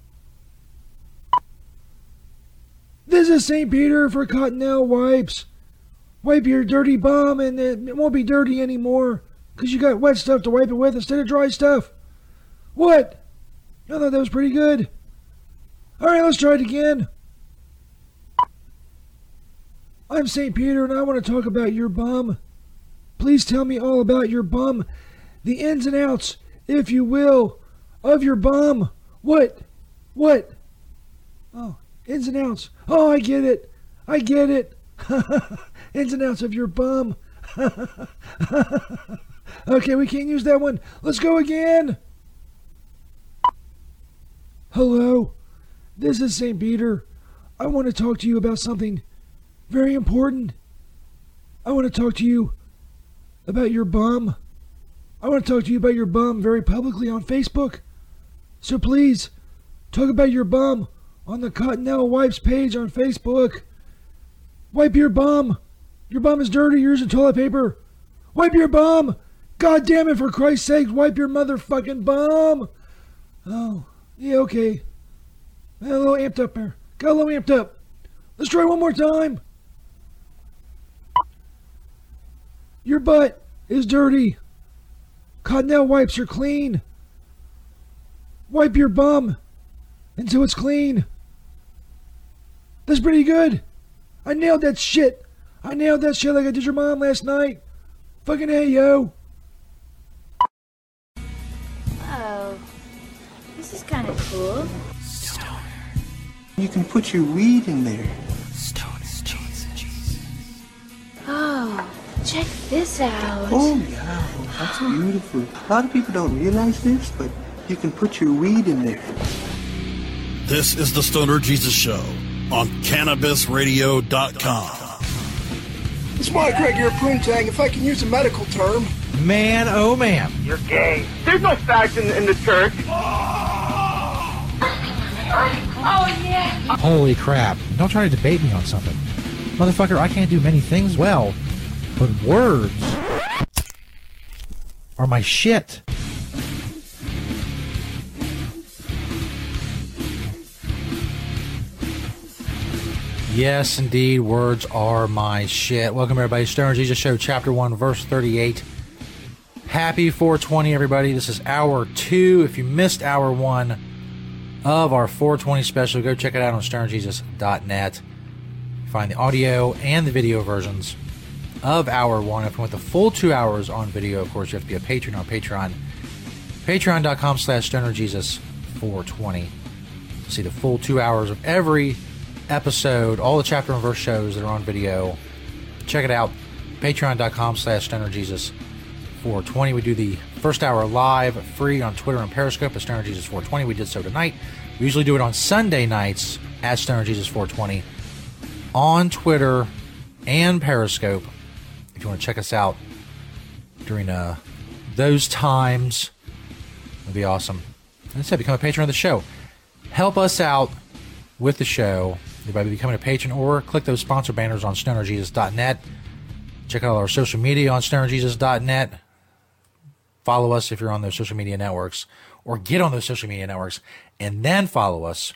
This is St. Peter for Cottonelle Wipes. Wipe your dirty bum and it won't be dirty anymore because you got wet stuff to wipe it with instead of dry stuff. What? I thought that was pretty good. All right, let's try it again. I'm St. Peter and I want to talk about your bum. Please tell me all about your bum. The ins and outs, if you will, of your bum. What? What? Oh, ins and outs. Oh, I get it. I get it. ins and outs of your bum. okay, we can't use that one. Let's go again. Hello, this is St. Peter. I want to talk to you about something very important. I want to talk to you about your bum. I want to talk to you about your bum very publicly on Facebook. So please, talk about your bum on the Cottonelle Wipes page on Facebook. Wipe your bum. Your bum is dirty. You're using toilet paper. Wipe your bum. God damn it, for Christ's sake, wipe your motherfucking bum. Oh, yeah, okay. Got a little amped up there. Got a little amped up. Let's try one more time. Your butt is dirty. Cottonelle wipes are clean. Wipe your bum until it's clean. That's pretty good. I nailed that shit. I nailed that shit like I did your mom last night. Fucking hey, yo. Oh, this is kind of cool. You can put your weed in there. Oh, check this out. Oh, yeah. That's beautiful. A lot of people don't realize this, but you can put your weed in there. This is the Stoner Jesus Show on CannabisRadio.com. It's my Greg your poontang, if I can use a medical term. Man, oh man. You're gay. There's no fags in, in the church. Oh, yeah. Holy crap. Don't try to debate me on something. Motherfucker, I can't do many things well, but words are my shit. Yes, indeed, words are my shit. Welcome, everybody. Stoner Jesus Show, Chapter 1, Verse 38. Happy 420, everybody. This is hour two. If you missed hour one of our 420 special, go check it out on stonerjesus.net. Find the audio and the video versions of hour one. If you want the full two hours on video, of course, you have to be a patron on Patreon. Patreon.com slash stonerjesus420. See the full two hours of every episode, all the chapter and verse shows that are on video. Check it out. Patreon.com slash stonerjesus420. We do the first hour live, free on Twitter and Periscope at stonerjesus420. We did so tonight. We usually do it on Sunday nights at stonerjesus420 on Twitter and Periscope. You want to check us out during uh, those times, it'd be awesome. And I said, become a patron of the show. Help us out with the show by becoming a patron or click those sponsor banners on stonerjesus.net. Check out our social media on stonerjesus.net. Follow us if you're on those social media networks, or get on those social media networks and then follow us.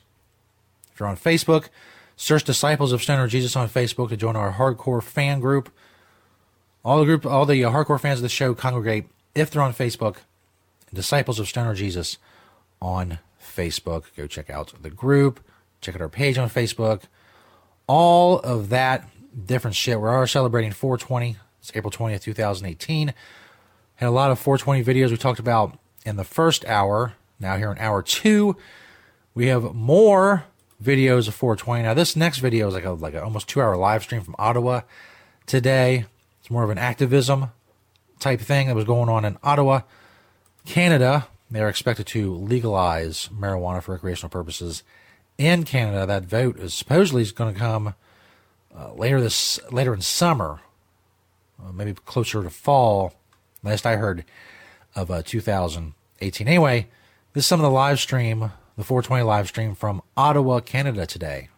If you're on Facebook, search Disciples of Stoner Jesus on Facebook to join our hardcore fan group. All the group, all the uh, hardcore fans of the show congregate if they're on Facebook. Disciples of Stoner Jesus on Facebook. Go check out the group. Check out our page on Facebook. All of that different shit. We are celebrating 420. It's April 20th, 2018. Had a lot of 420 videos we talked about in the first hour. Now here in hour two, we have more videos of 420. Now this next video is like a like a almost two hour live stream from Ottawa today. It's more of an activism type thing that was going on in Ottawa, Canada. They are expected to legalize marijuana for recreational purposes in Canada. That vote is supposedly going to come uh, later this later in summer, uh, maybe closer to fall. Last I heard of uh, 2018. Anyway, this is some of the live stream, the 420 live stream from Ottawa, Canada today.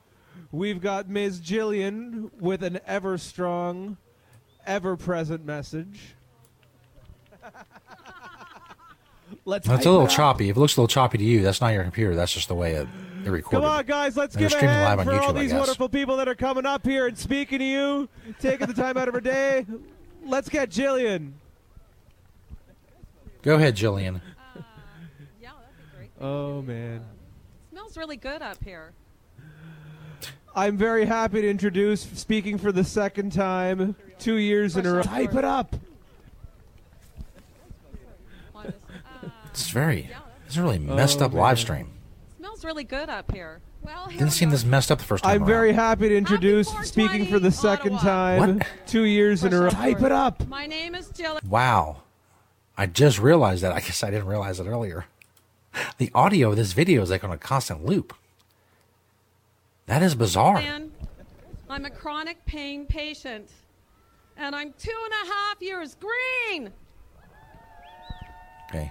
We've got Ms. Jillian with an ever strong, ever present message. Let's That's a little it choppy. If it looks a little choppy to you, that's not your computer. That's just the way it, it recorded. Come on, guys, let's And they're give a hand live on for all YouTube, I these wonderful people that are coming up here and speaking to you, taking the time out of her day. Let's get Jillian. Go ahead, Jillian. Uh, yeah, that's great. Oh man, Smells really good up here. I'm very happy to introduce, speaking for the second time, two years in a row. Type it up. It's very, it's a really oh, messed Oh, up live man. stream. Smells really good up here. Well, Didn't seem this messed up the first time. I'm around. very happy to introduce, speaking for the second time, What? two years in a row. Type it up. My name is Jill. Wow. I just realized that. I guess I didn't realize it earlier. The audio of this video is like on a constant loop. That is bizarre. I'm a chronic pain patient, and I'm two and a half years green. Okay.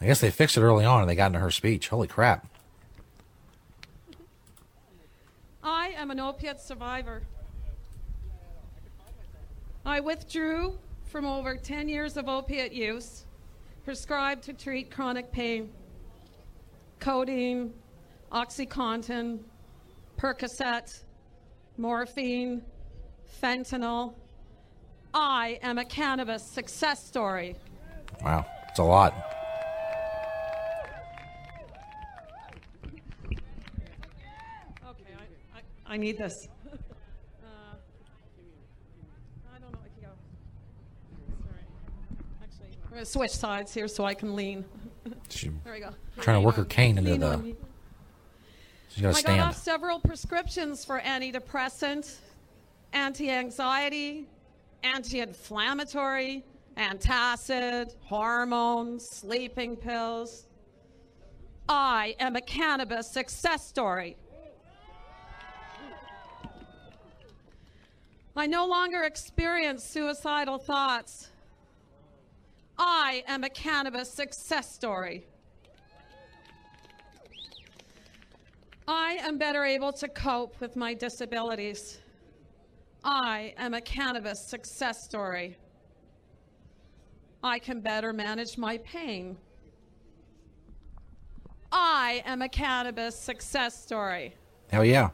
I guess they fixed it early on and they got into her speech. Holy crap. I am an opiate survivor. I withdrew from over 10 years of opiate use, prescribed to treat chronic pain. Codeine, Oxycontin, Percocet, morphine, fentanyl. I am a cannabis success story. Wow. It's a lot. Okay, I, I, I need this. Uh, I don't know if you go. Sorry. Actually, I'm going to switch sides here so I can lean. She there we go. trying to work her cane into the. She's got to I got off several prescriptions for antidepressant, anti-anxiety, anti-inflammatory, antacid, hormones, sleeping pills. I am a cannabis success story. I no longer experience suicidal thoughts. I am a cannabis success story. I am better able to cope with my disabilities. I am a cannabis success story. I can better manage my pain. I am a cannabis success story. Hell yeah.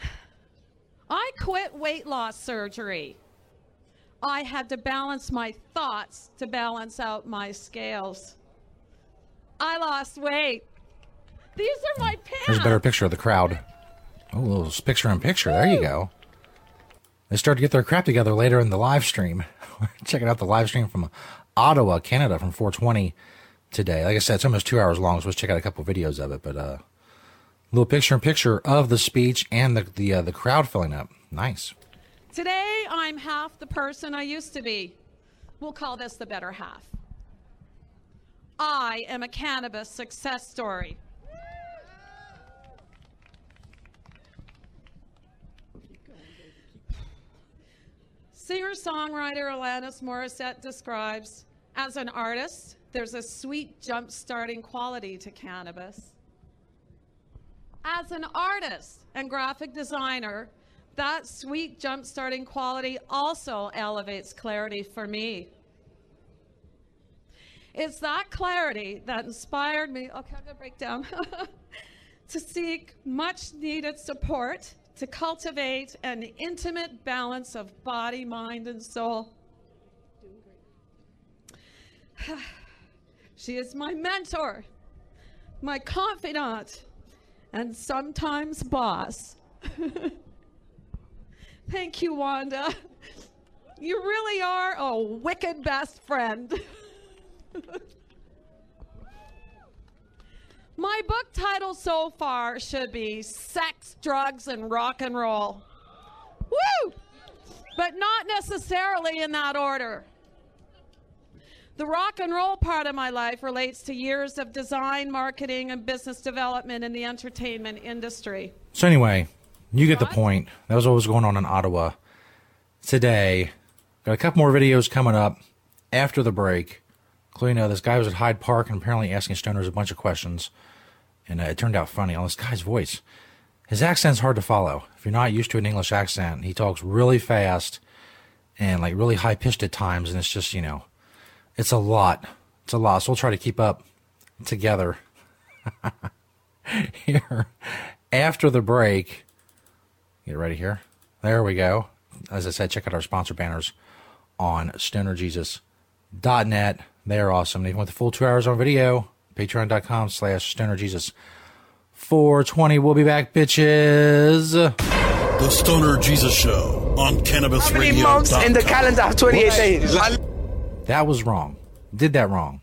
I quit weight loss surgery. I had to balance my thoughts to balance out my scales. I lost weight. These are my pants. Here's a better picture of the crowd. Oh, little picture in picture. There you go. They start to get their crap together later in the live stream. Checking out the live stream from Ottawa, Canada, from 420 today. Like I said, it's almost two hours long, so let's check out a couple videos of it. But uh, little picture in picture of the speech and the the uh, the crowd filling up. Nice. Today, I'm half the person I used to be. We'll call this the better half. I am a cannabis success story. Singer songwriter Alanis Morissette describes as an artist, there's a sweet jump starting quality to cannabis. As an artist and graphic designer, that sweet jump starting quality also elevates clarity for me. It's that clarity that inspired me. Okay, I'm gonna break down. to seek much needed support to cultivate an intimate balance of body, mind, and soul. she is my mentor, my confidant, and sometimes boss. Thank you, Wanda. You really are a wicked best friend. My book title so far should be Sex, Drugs, and Rock and Roll. Woo! But not necessarily in that order. The rock and roll part of my life relates to years of design, marketing, and business development in the entertainment industry. So anyway, you get the point. That was what was going on in Ottawa today. Got a couple more videos coming up after the break. Including uh, this guy was at Hyde Park and apparently asking stoners a bunch of questions, and uh, it turned out funny. On this guy's voice, his accent's hard to follow. If you're not used to an English accent, he talks really fast and like really high pitched at times, and it's just you know, it's a lot. It's a lot. So we'll try to keep up together here after the break. Get ready here. There we go. As I said, check out our sponsor banners on stonerjesus.net. They're awesome. They want the full two hours on video. Patreon.com slash stonerjesus. 420. We'll be back, bitches. The Stoner Jesus Show on Cannabis How many Radio. months in the calendar of 28 days? That was wrong. Did that wrong.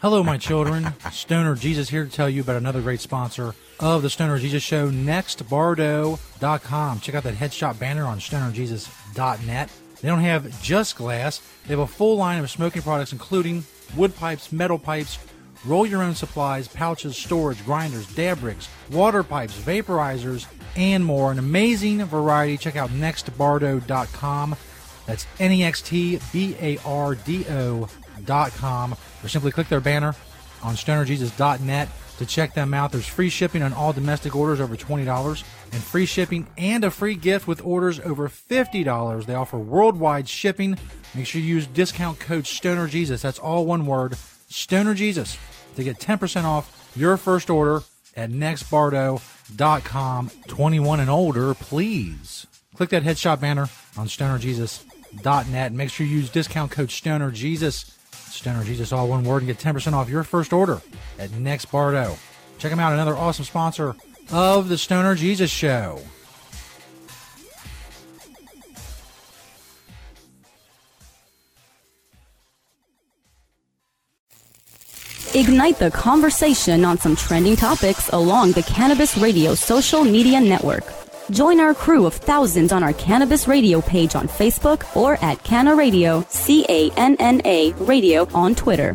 Hello, my children. Stoner Jesus here to tell you about another great sponsor of the Stoner Jesus Show, nextbardo.com. Check out that headshot banner on stonerjesus.net. They don't have just glass, they have a full line of smoking products, including wood pipes, metal pipes, roll your own supplies, pouches, storage, grinders, dab rigs, water pipes, vaporizers, and more. An amazing variety. Check out nextbardo.com. That's N E X T B A R D O.com. Or simply click their banner on stonerjesus.net to check them out. There's free shipping on all domestic orders over $20 and free shipping and a free gift with orders over $50. They offer worldwide shipping. Make sure you use discount code STONERJesus. That's all one word, STONERJesus, to get 10% off your first order at nextbardo.com. 21 and older, please. Click that headshot banner on stonerjesus.net make sure you use discount code STONERJesus. Stoner Jesus, all one word, and get 10% off your first order at Next Bardo. Check them out, another awesome sponsor of the Stoner Jesus Show. Ignite the conversation on some trending topics along the Cannabis Radio social media network. Join our crew of thousands on our Cannabis Radio page on Facebook or at Canna Radio, C A N N A Radio on Twitter.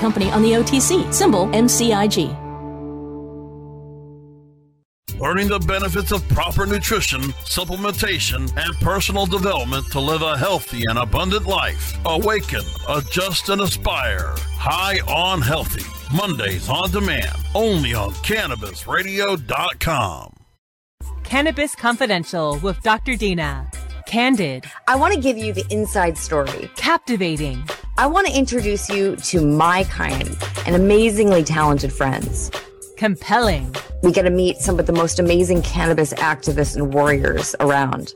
company on the OTC, symbol MCIG. Learning the benefits of proper nutrition, supplementation, and personal development to live a healthy and abundant life. Awaken, adjust, and aspire. High on Healthy. Mondays on demand. Only on CannabisRadio.com. Cannabis Confidential with Dr. Dina. Candid. I want to give you the inside story. Captivating. I want to introduce you to my kind and amazingly talented friends. Compelling. We get to meet some of the most amazing cannabis activists and warriors around.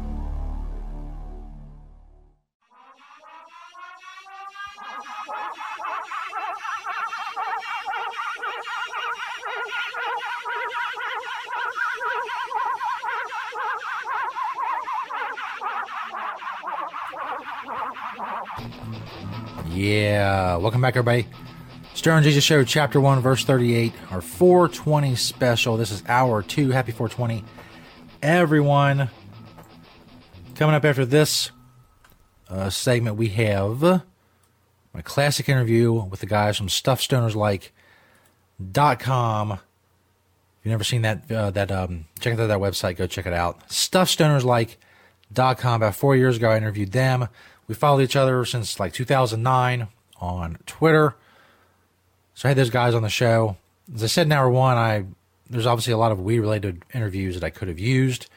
Yeah. Welcome back, everybody. Stoner Jesus Show, Chapter 1, Verse 38, our 420 special. This is hour two. Happy 420. Everyone, coming up after this uh, segment, we have my classic interview with the guys from StuffStonersLike.com. If you've never seen that, uh, that um, check out that website, go check it out. StuffStonersLike.com. About four years ago, I interviewed them. We followed each other since like 2009 on Twitter. So I had those guys on the show. As I said in hour one, I there's obviously a lot of weed related interviews that I could have used.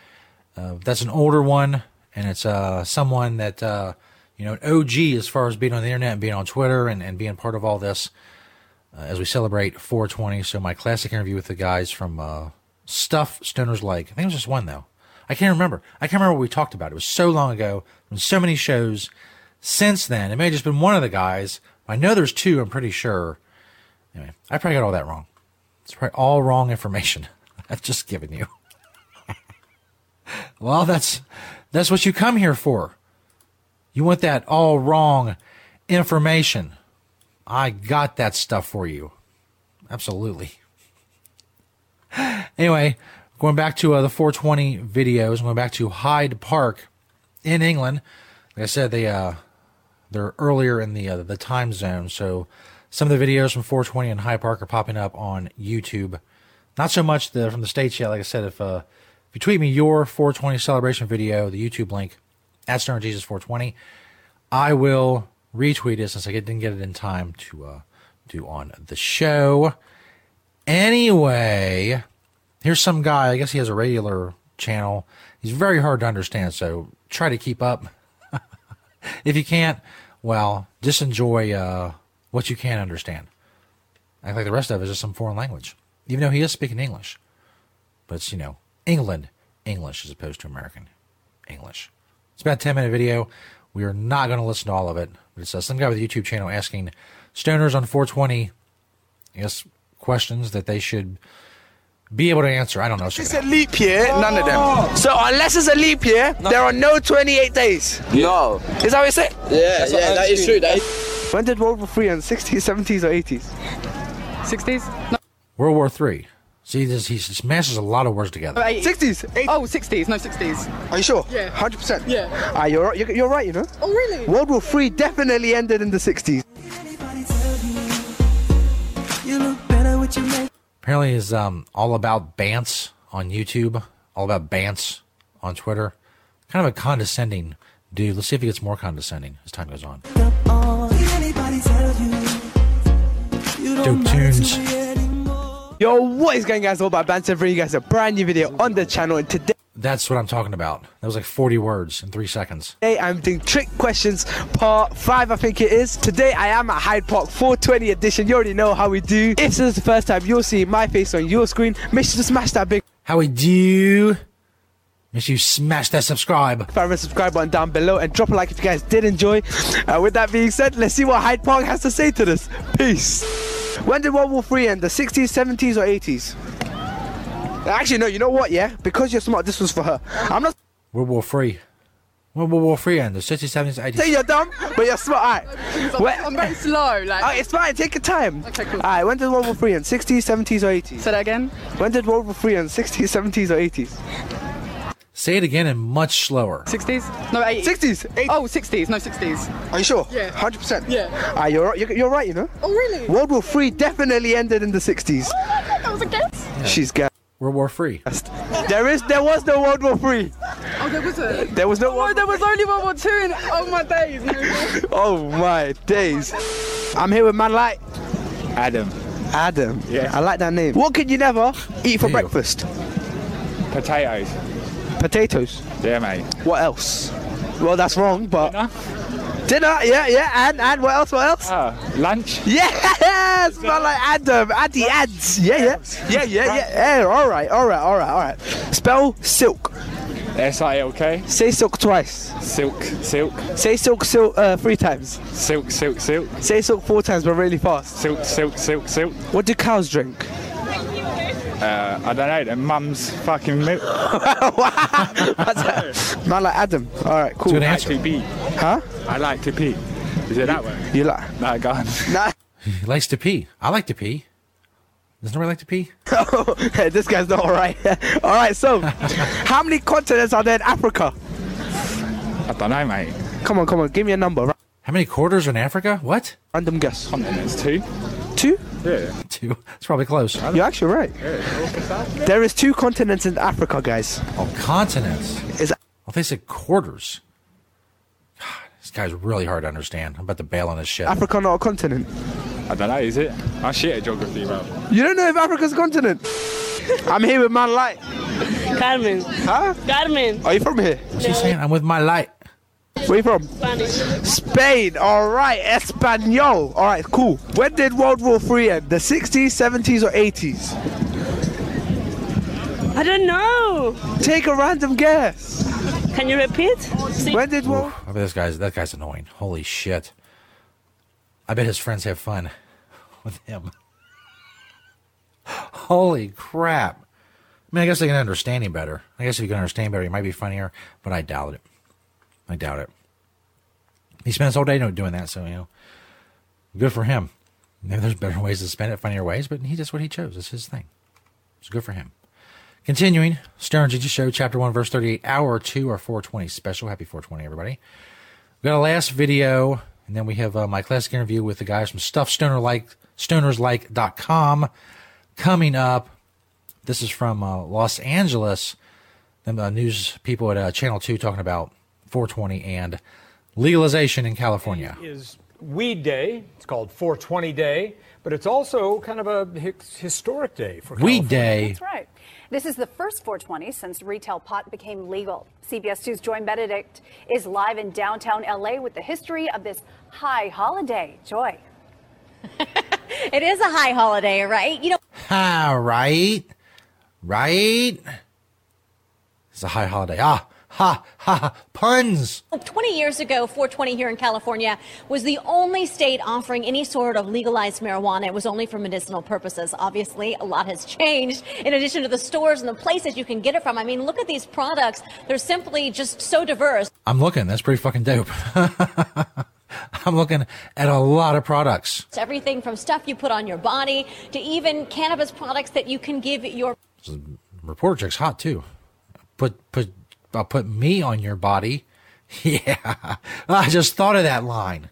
Uh, that's an older one, and it's uh, someone that uh, you know, an OG as far as being on the internet and being on Twitter and, and being part of all this. uh, as we celebrate 420. So my classic interview with the guys from uh, Stuff Stoners Like. I think it was just one though. I can't remember. I can't remember what we talked about. It was so long ago. Been so many shows since then. It may have just been one of the guys. I know there's two. I'm pretty sure. Anyway, I probably got all that wrong. It's probably all wrong information. I've just given you. well, that's that's what you come here for. You want that all wrong information. I got that stuff for you. Absolutely. Anyway, going back to uh, the 420 videos, going back to Hyde Park in England. Like I said, they uh, they're earlier in the uh, the time zone, so some of the videos from 420 and Hyde Park are popping up on YouTube. Not so much the from the states yet. Like I said, if uh, if you tweet me your 420 celebration video, the YouTube link at Stoner Jesus 420, I will retweet it since I didn't get it in time to uh, do on the show. Anyway, here's some guy. I guess he has a regular channel. He's very hard to understand, so try to keep up. if you can't, well, just enjoy uh, what you can understand. Act like the rest of it is just some foreign language, even though he is speaking English. But it's, you know, England English as opposed to American English. It's about a 10 minute video. We are not going to listen to all of it. But it's uh, some guy with a YouTube channel asking stoners on 420, I guess, questions that they should be able to answer. I don't know. It's a leap year, none of them. So unless it's a leap year, there are no 28 days. No. Is that what you said? Yeah, yeah, that is true. That is- When did World War Three end? 60s, 70s, or 80s? 60s? No. World War Three. See, this, he smashes a lot of words together. 60s. Oh, 60s. No, 60s. Are you sure? Yeah. 100%? Yeah. Ah, you're, right- you're, you're right, you know? Oh, really? World War Three definitely ended in the 60s. Apparently, is um, all about Bants on YouTube, all about Bants on Twitter. Kind of a condescending dude. Let's see if he gets more condescending as time goes on. Dope tunes. Yo, what is going on, guys? All about banter, bringing you guys a brand new video on the channel. And today, That's what I'm talking about. That was like 40 words in three seconds. Hey, I'm doing trick questions part five, I think it is. Today, I am at Hyde Park 420 edition. You already know how we do. If this is the first time you're seeing my face on your screen, make sure to smash that big How we do? Make sure you smash that subscribe. Fire and subscribe button down below and drop a like if you guys did enjoy. Uh, with that being said, let's see what Hyde Park has to say to this. Peace. When did World War Three end? The 60s, 70s, or 80s? Actually, no. You know what? Yeah, because you're smart. This was for her. I'm not World War Three. When World War Three end? The 60s, 70s, 80s. saying you're dumb, but you're smart. Alright. When- I'm very slow. Like. Alright, it's fine. Take your time. Okay, cool. Alright. When did World War Three end? 60s, 70s, or 80s? Say that again. When did World War Three end? 60s, 70s, or 80s? Say it again and much slower. 60s? No, 80s. 60s. 80s. Oh, 60s. No, 60s. Are you sure? Yeah. 100%. Yeah. Ah, you're right. You're, you're right. You know. Oh, really? World War Three definitely ended in the 60s. Oh, my God, That was a guess. She's gas. World War Three. There is, there was no World War Three. Oh, there was a. There was no. Oh, there was only World War Two in oh my days. No, no. Oh my days. I'm here with man like Adam. Adam. Yeah. I like that name. What can you never eat for Ew. breakfast? Potatoes. Potatoes. Yeah, mate. What else? Well, that's wrong, but Dinner? Dinner. Yeah, yeah. And and what else? What else? Ah, lunch. Yes, man like Adam. Addy ads. Yeah, yeah. Yeah, yeah, yeah. yeah. All right, all right, all right, all right. Spell silk. S-I-L-K. Say silk twice. Silk. Silk. Say silk, silk uh, three times. Silk. Silk. Silk. Say silk four times, but really fast. Silk. Silk. Silk. Silk. What do cows drink? Uh, I don't know. The mum's fucking milk. Man like Adam. All right, cool. Good I like to pee. Huh? I like to pee. Is it that way? You like? No, go on. Nah. He likes to pee. I like to pee. Doesn't nobody like to pee? oh, this guy's not all right. all right, so how many continents are there in Africa? I don't know, mate. Come on, come on, give me a number. How many quarters are in Africa? What? Random guess. Continents two. Two? Yeah. Two. It's probably close. You're actually right. There is two continents in Africa, guys. Oh, continents. Is Well, oh, they said quarters. God, this guy's really hard to understand. I'm about to bail on this shit. Africa not a continent? I don't know. Is it? I shit at geography, bro. You don't know if Africa's a continent? I'm here with my light. Carmen. Huh? Carmen. Are you from here? What's he saying? I'm with my light. Where you from? Spanish. Spain. All right, Espanol. All right, cool. When did World War Three end? The 60s, 70s, or 80s? I don't know. Take a random guess. Can you repeat? When did World? I bet this guy's that guy's annoying. Holy shit! I bet his friends have fun with him. Holy crap! I mean, I guess they can understand him better. I guess if you can understand better, he might be funnier, but I doubt it. I doubt it. He spends whole day doing that, so you know, good for him. Maybe there's better ways to spend it, funnier ways, but he just what he chose. It's his thing. It's good for him. Continuing, Stoner Jesus Show, Chapter 1, Verse 38, Hour 2, or 420 special. Happy 420, everybody. We got a last video, and then we have uh, my classic interview with the guys from StuffStonerLike, StonersLike.com coming up. This is from uh, Los Angeles. Them uh, news people at uh, Channel 2 talking about 420 and legalization in California. It is Weed Day. It's called 420 Day, but it's also kind of a historic day for Weed Day. That's right. This is the first 420 since retail pot became legal. CBS 2's Joy Benedict is live in downtown LA with the history of this high holiday. Joy. It is a high holiday, right? You know, Ha, right? Right? It's a high holiday. Ah, ha, ha, ha, puns. 20 years ago, 420 here in California was the only state offering any sort of legalized marijuana. It was only for medicinal purposes. Obviously, a lot has changed in addition to the stores and the places you can get it from. I mean, look at these products. They're simply just so diverse. I'm looking. That's pretty fucking dope. I'm looking at a lot of products. It's everything from stuff you put on your body to even cannabis products that you can give your Reporter chick's hot too. Put put I'll put me on your body. Yeah, I just thought of that line.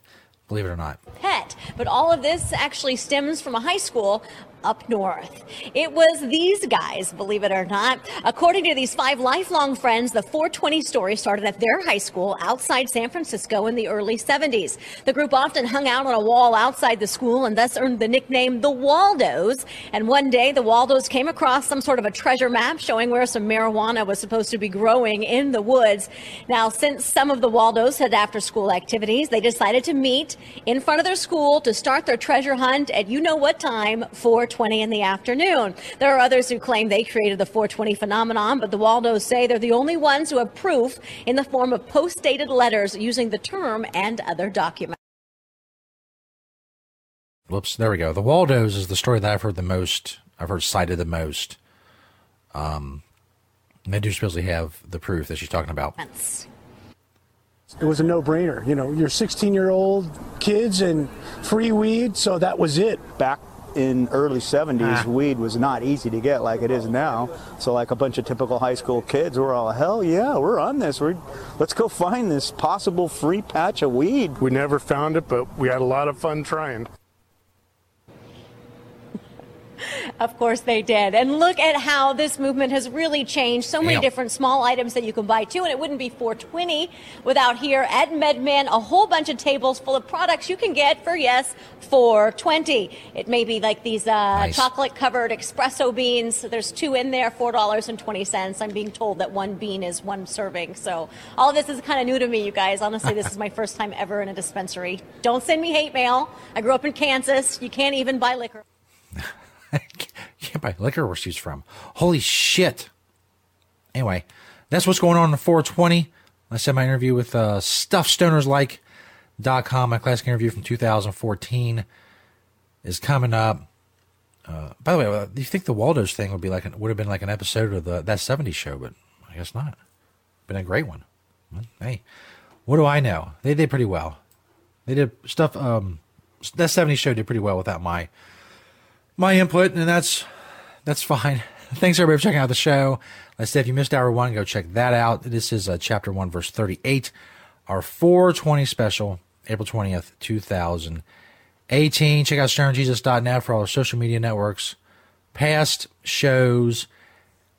Believe it or not. pet. But all of this actually stems from a high school up north. It was these guys, believe it or not. According to these five lifelong friends, the 420 story started at their high school outside San Francisco in the early 70s. The group often hung out on a wall outside the school and thus earned the nickname the Waldos. And one day, the Waldos came across some sort of a treasure map showing where some marijuana was supposed to be growing in the woods. Now, since some of the Waldos had after school activities, they decided to meet in front of their school to start their treasure hunt at you know what time, 420 in the afternoon. There are others who claim they created the 420 phenomenon, but the Waldos say they're the only ones who have proof in the form of post-dated letters using the term and other documents. Whoops, there we go. The Waldos is the story that I've heard the most. I've heard cited the most. Um, they do supposedly have the proof that she's talking about. It was a no-brainer. You know, you're 16-year-old kids and free weed, so that was it. Back in early 70s, Ah. weed was not easy to get like it is now. So like a bunch of typical high school kids were all, hell yeah, we're on this. We're, let's go find this possible free patch of weed. We never found it, but we had a lot of fun trying. Of course they did. And look at how this movement has really changed. So many Damn. different small items that you can buy too. And it wouldn't be 420 without here at MedMen a whole bunch of tables full of products you can get for, yes, 420. It may be like these uh, chocolate covered espresso beans. There's two in there, $4.20. I'm being told that one bean is one serving. So all of this is kind of new to me, you guys. Honestly, this is my first time ever in a dispensary. Don't send me hate mail. I grew up in Kansas. You can't even buy liquor. Can't buy liquor where she's from. Holy shit. Anyway, that's what's going on in 420. I said my interview with uh, StuffStonersLike.com. My classic interview from 2014 is coming up. Uh, by the way, uh, do you think the Waldo's thing would be like an, would have been like an episode of the that 70s show? But I guess not. Been a great one. Hey, what do I know? They did pretty well. They did stuff. Um, that 70s show did pretty well without my my input, and that's that's fine. Thanks everybody for checking out the show. Like I said, if you missed hour one, go check that out. This is uh, chapter one, verse thirty-eight, our four twenty special, April twentieth, two thousand eighteen. Check out StonerJesus.net for all our social media networks, past shows,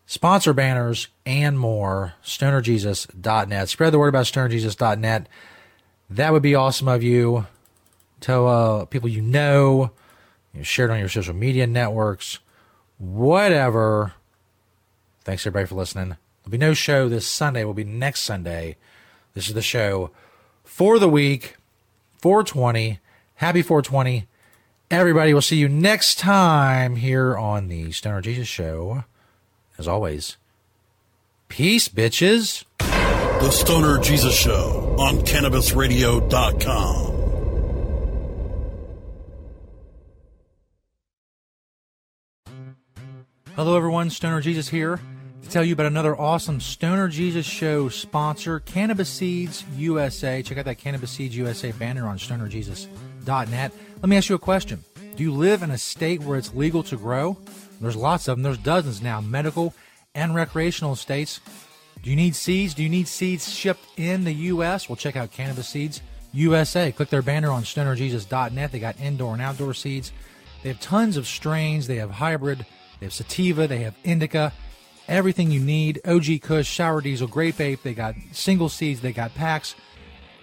sponsor banners, and more. StonerJesus.net. Spread the word about StonerJesus.net. That would be awesome of you. Tell uh, people you know you know, share it on your social media networks, whatever. Thanks everybody for listening. There'll be no show this Sunday. Will be next Sunday. This is the show for the week. 420. Happy 420. Everybody, we'll see you next time here on the Stoner Jesus Show. As always, peace, bitches. The Stoner Jesus Show on CannabisRadio.com. Hello, everyone. Stoner Jesus here to tell you about another awesome Stoner Jesus Show sponsor, Cannabis Seeds USA. Check out that Cannabis Seeds USA banner on stonerjesus.net. Let me ask you a question. Do you live in a state where it's legal to grow? There's lots of them. There's dozens now, medical and recreational states. Do you need seeds? Do you need seeds shipped in the U.S.? Well, check out Cannabis Seeds USA. Click their banner on stonerjesus.net. They got indoor and outdoor seeds. They have tons of strains. They have hybrid. They have sativa. They have indica. Everything you need. OG Kush, Sour Diesel, Grape Ape. They got single seeds. They got packs.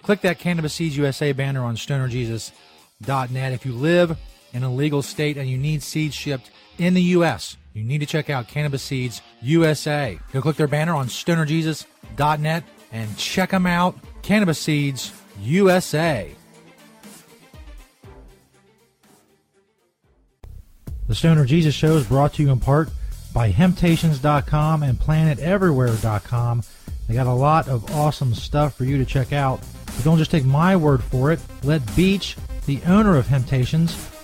Click that Cannabis Seeds USA banner on stonerjesus.net. If you live in a legal state and you need seeds shipped in the U.S., you need to check out Cannabis Seeds USA. Go click their banner on stonerjesus.net and check them out. Cannabis Seeds USA. The Stoner Jesus Show is brought to you in part by Hemptations.com and PlanetEverywhere.com. They got a lot of awesome stuff for you to check out. But don't just take my word for it. Let Beach, the owner of Hemptations,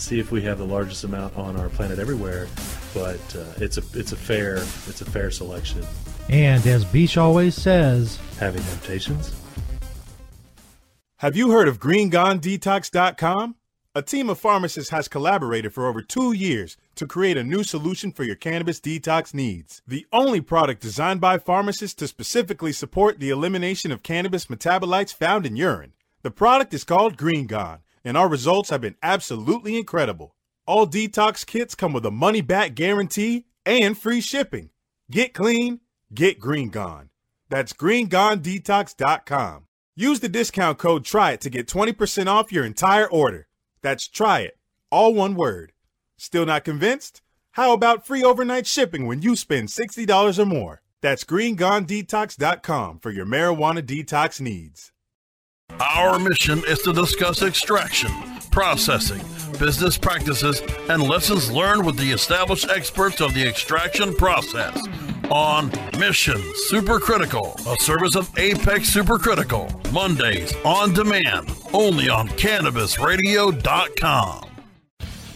see if we have the largest amount on our planet everywhere. But uh, it's a it's a fair it's a fair selection. And as Beach always says, having temptations. Have you heard of GreenGoneDetox.com? A team of pharmacists has collaborated for over two years to create a new solution for your cannabis detox needs. The only product designed by pharmacists to specifically support the elimination of cannabis metabolites found in urine. The product is called Green Gone, and our results have been absolutely incredible. All detox kits come with a money back guarantee and free shipping. Get clean, get Green Gone. That's greengonedetox.com. Use the discount code TRY IT to get 20% off your entire order. That's try it, all one word. Still not convinced? How about free overnight shipping when you spend $60 or more? That's greengonedetox.com for your marijuana detox needs. Our mission is to discuss extraction, processing, business practices, and lessons learned with the established experts of the extraction process on Mission Supercritical, a service of Apex Supercritical. Mondays on demand, only on CannabisRadio.com.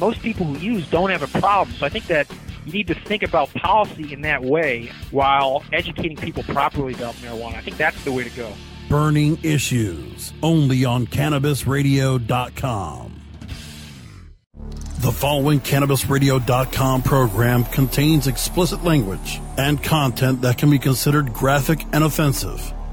most people who use don't have a problem. So I think that you need to think about policy in that way while educating people properly about marijuana. I think that's the way to go. Burning Issues, only on CannabisRadio.com. The following CannabisRadio.com program contains explicit language and content that can be considered graphic and offensive.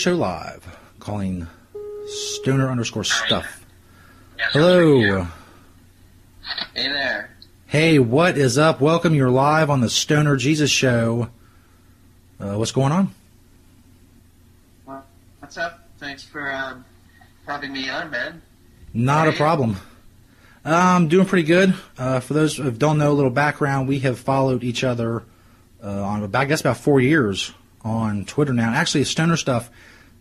Show Live, calling Stoner underscore stuff. Hello. Hey there. Hey, what is up? Welcome. You're live on the Stoner Jesus Show. Uh, what's going on? What's up? Thanks for um, having me on, man. Not a problem. I'm doing pretty good. Uh, for those who don't know, a little background: we have followed each other uh, on about, I guess about four years on Twitter now. Actually, Stoner Stuff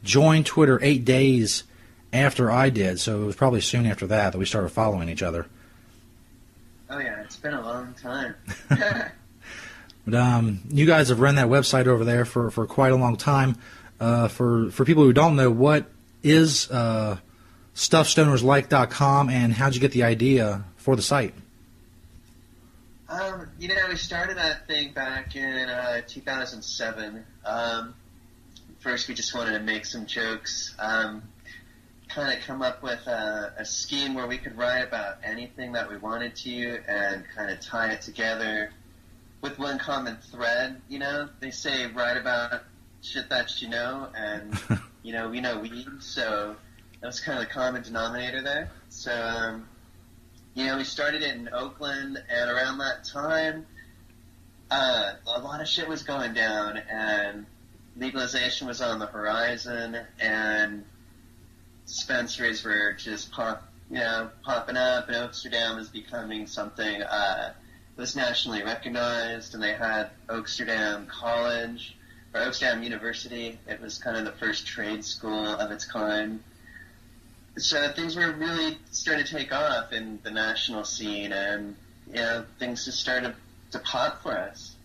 joined Twitter eight days after I did, so it was probably soon after that that we started following each other. Oh yeah, it's been a long time. But um, you guys have run that website over there for, for quite a long time. Uh, for for people who don't know, what is uh, stuffstonerslike.com and how'd you get the idea for the site? um, you know, we started that thing back in uh, 2007. Um, first, we just wanted to make some jokes. Um, kind of come up with a, a scheme where we could write about anything that we wanted to and kind of tie it together with one common thread. You know, they say write about shit that you know, and you know we know weed, so that was kind of the common denominator there. So um, you know, we started it in Oakland, and around that time, uh, a lot of shit was going down, and legalization was on the horizon, and dispensaries were just pop, you know, popping up, and Amsterdam was becoming something uh, was nationally recognized, and they had Oaksterdam College or Oaksterdam University. It was kind of the first trade school of its kind. So things were really starting to take off in the national scene, and you know, things just started to pop for us.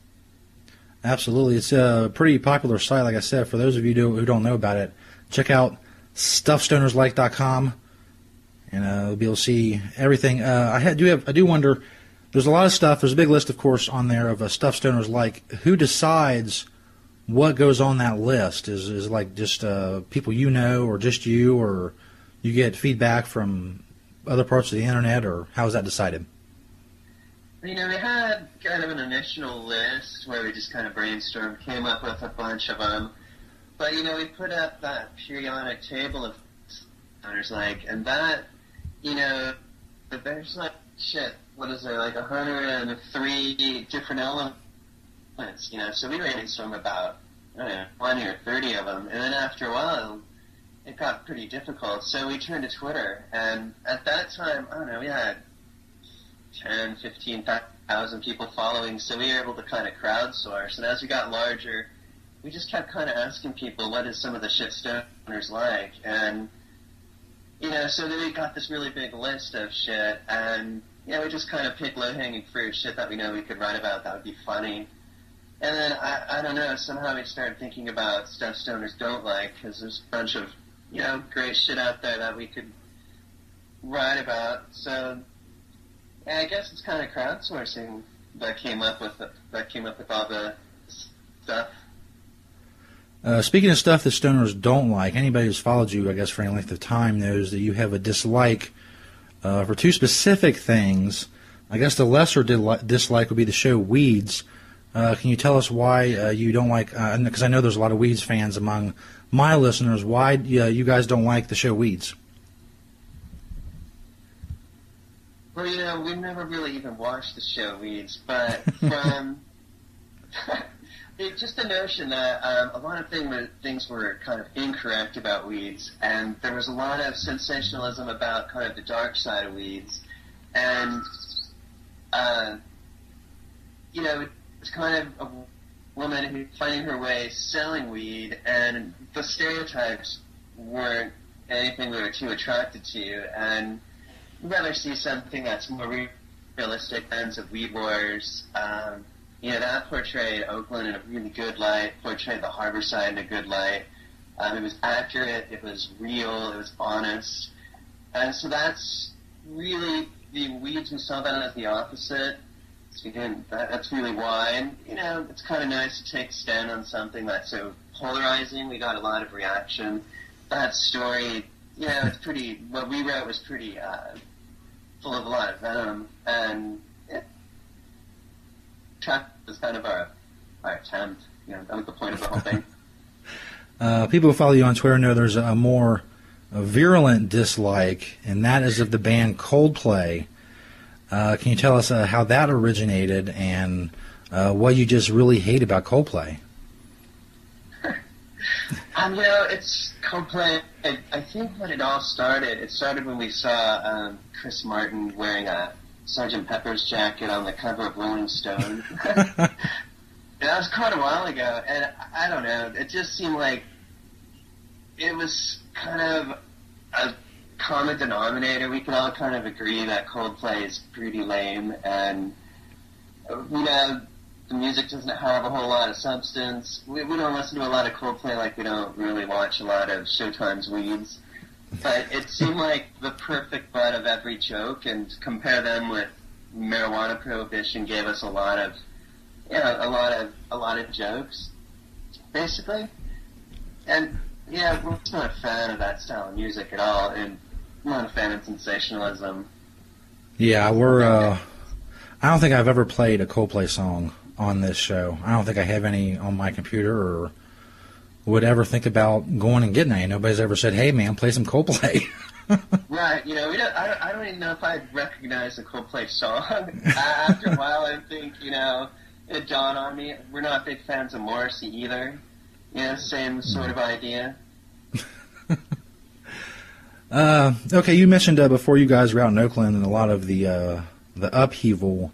Absolutely. It's a pretty popular site, like I said. For those of you who don't know about it, check out stuffstonerslike.com and uh, you'll be able to see everything. Uh, I do have, I do wonder. There's a lot of stuff. There's a big list, of course, on there of uh, stuff stoners like. Who decides what goes on that list? Is is like just uh, people you know, or just you, or you get feedback from other parts of the internet, or how is that decided? You know, we had kind of an initial list where we just kind of brainstormed, came up with a bunch of them. But, you know, we put up that periodic table of owners, like, and that, you know, there's like, shit, what is there, like 103 different elements, you know, so we brainstormed about, I don't know, 20 or 30 of them. And then after a while, it got pretty difficult. So we turned to Twitter, and at that time, I don't know, we had 10, 15,000 people following, so we were able to kind of crowdsource. And as we got larger, we just kept kind of asking people, what is some of the shit stoners like? And, you know, so then we got this really big list of shit, and, you know, we just kind of picked low-hanging fruit, shit that we know we could write about that would be funny. And then, I, I don't know, somehow we started thinking about stuff stoners don't like, because there's a bunch of, you know, great shit out there that we could write about. So, yeah, I guess it's kind of crowdsourcing that came up with it, that came up with all the stuff. Uh, speaking of stuff that stoners don't like, anybody who's followed you, I guess, for any length of time knows that you have a dislike uh, for two specific things. I guess the lesser dislike would be the show Weeds. Uh, can you tell us why uh, you don't like? Because I know there's a lot of Weeds fans among my listeners. Why uh, you guys don't like the show Weeds? Well, you know, we've never really even watched the show Weeds, but from just the notion that um, a lot of thing, things were kind of incorrect about Weeds, and there was a lot of sensationalism about kind of the dark side of Weeds, and uh, you know, it's kind of a woman who's finding her way selling weed, and the stereotypes weren't anything we were too attracted to, and Rather see something that's more re- realistic, Ends of Weed Wars. Um, you know, that portrayed Oakland in a really good light, portrayed the Harborside in a good light. Um, it was accurate, it was real, it was honest. And so that's really, the Weeds, we saw that as the opposite. So again, that, that's really why. And, you know, it's kind of nice to take a stand on something that's so polarizing. We got a lot of reaction. That story, you know, it's pretty, what we wrote was pretty, uh, a lot of venom. And, yeah, track was kind of our, our attempt. You know, that was the point of the whole thing. Uh, people who follow you on Twitter know there's a more a virulent dislike, and that is of the band Coldplay. Uh, can you tell us uh, how that originated and uh, what you just really hate about Coldplay? Um, you know, it's Coldplay. I, I think when it all started, it started when we saw um, Chris Martin wearing a Sgt. Pepper's jacket on the cover of Rolling Stone. that was quite a while ago, and I don't know. It just seemed like it was kind of a common denominator. We could all kind of agree that Coldplay is pretty lame, and you know, the music doesn't have a whole lot of substance. We, we don't listen to a lot of Coldplay like we don't really watch a lot of Showtime's Weeds. But it seemed like the perfect butt of every joke, and compare them with marijuana prohibition gave us a lot of, yeah, a lot of a lot of jokes, basically. And yeah, we're just not a fan of that style of music at all, and I'm not a fan of sensationalism. Yeah, we're. Uh, I don't think I've ever played a Coldplay song on this show. I don't think I have any on my computer or would ever think about going and getting any. Nobody's ever said, "Hey, man, play some Coldplay." Right, you know, we don't, I, don't, I don't even know if I'd recognize a Coldplay song. After a while, I think, you know, it dawned on me, we're not big fans of Morrissey either. You know, same sort of idea. Uh, okay, you mentioned uh, before you guys were out in Oakland and a lot of the uh, the upheaval.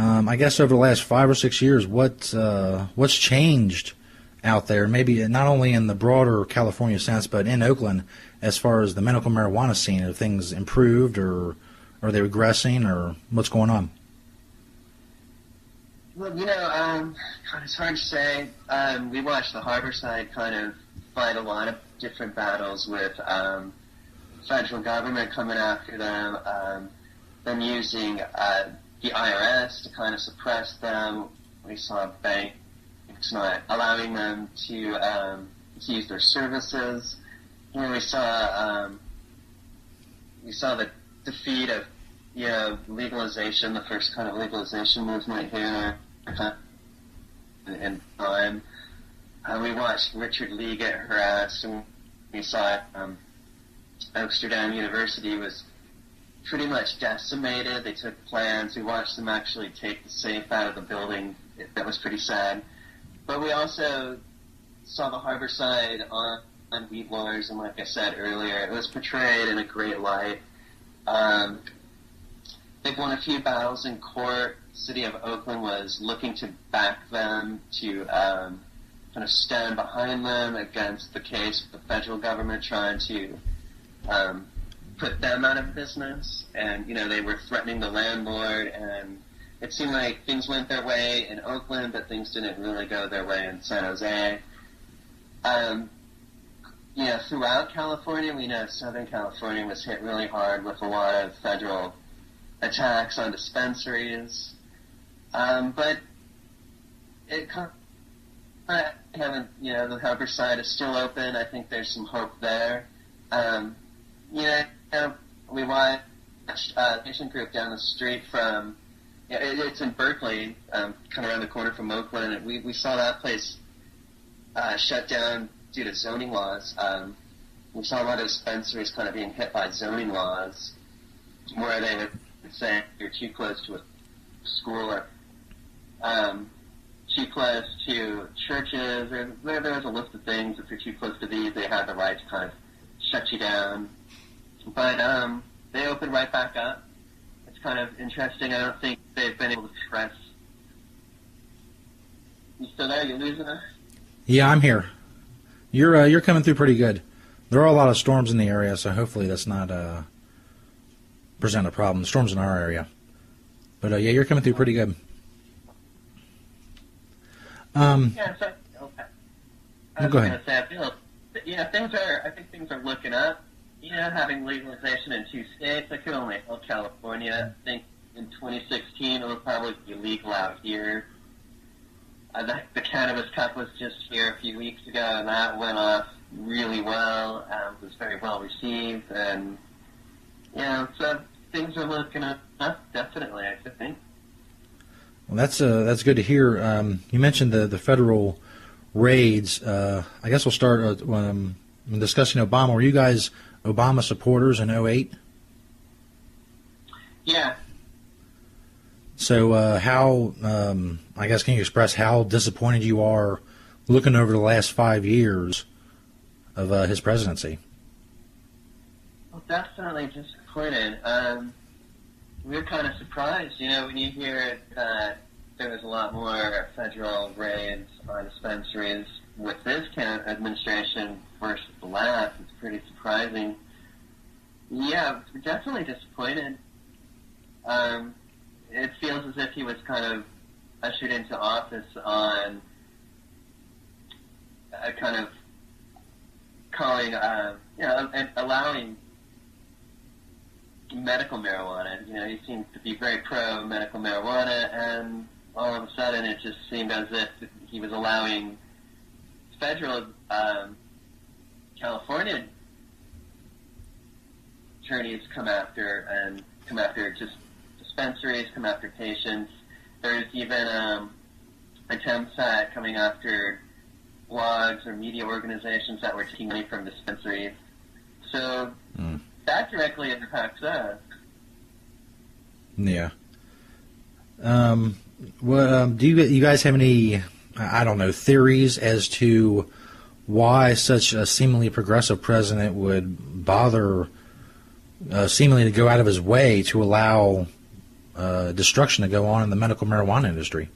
Um, I guess over the last five or six years, what uh, what's changed out there? Maybe not only in the broader California sense, but in Oakland, as far as the medical marijuana scene. Have things improved, or are they regressing, or what's going on? Well, you know, um, it's hard to say. Um, we watched the Harborside kind of fight a lot of different battles with um, federal government coming after them, um, them using uh, the IRS to kind of suppress them. We saw banks not allowing them to, um, use their services. You know, we saw um, we saw the defeat of you know legalization, the first kind of legalization movement here in, time. Uh, we watched Richard Lee get harassed, and we saw um, Oaksterdam University was pretty much decimated. They took plans. We watched them actually take the safe out of the building. That was pretty sad. But we also saw the Harborside on, on Weed Wars, and like I said earlier, it was portrayed in a great light. Um, they've won a few battles in court. City of Oakland was looking to back them to um, kind of stand behind them against the case with the federal government trying to um, put them out of business. And, you know, they were threatening the landlord, and it seemed like things went their way in Oakland, but things didn't really go their way in San Jose. Um, you know, throughout California, we know Southern California was hit really hard with a lot of federal attacks on dispensaries. Um, but it kind of haven't, you know, the Harborside is still open. I think there's some hope there. Um, you know, we watched uh, a patient group down the street from, it, it's in Berkeley, um, kind of around the corner from Oakland, and we, we saw that place uh, shut down due to zoning laws. Um, we saw a lot of dispensaries kind of being hit by zoning laws, where they would say you're too close to a school or um, too close to churches. There, there, there was a list of things. If you're too close to these, they have the right to kind of shut you down. But um, they opened right back up. It's kind of interesting. I don't think they've been able to stress. You still there? You losing us? Yeah, I'm here. You're uh, you're coming through pretty good. There are a lot of storms in the area, so hopefully that's not uh, present a problem. The storms in our area, but uh, yeah, you're coming through pretty good. Um, Yeah, so, okay. I No, was go ahead. say, I feel, know, things are, I think things are looking up. You know, having legalization in two states, I could only help California. I think in 2016 it will probably be legal out here. Uh, the, the Cannabis Cup was just here a few weeks ago, and that went off really well. Um, was very well received, and know, so things are looking up, definitely. I think. Well, that's uh, that's good to hear. Um, you mentioned the the federal raids. Uh, I guess we'll start uh, um, discussing Obama. Were you guys Obama supporters in 08? Yeah. So, uh, how, um, I guess, can you express how disappointed you are looking over the last five years of uh, his presidency? Well, definitely disappointed. Um, we are kind of surprised, you know, when you hear that there was a lot more federal raids on dispensaries with this can- administration versus the last. It's pretty surprising. Yeah, definitely disappointed. Um, it feels as if he was kind of ushered into office on a kind of calling, uh, you know, and allowing medical marijuana. You know, he seemed to be very pro medical marijuana, and all of a sudden it just seemed as if he was allowing federal um, California attorneys come after and come after just dispensaries, come after patients. There's even um, attempts at coming after blogs or media organizations that were taking money from dispensaries. So Mm. that directly impacts us. Yeah. Um, well, um, do you you guys have any I don't know theories as to why such a seemingly progressive president would bother uh, seemingly to go out of his way to allow uh, destruction to go on in the medical marijuana industry?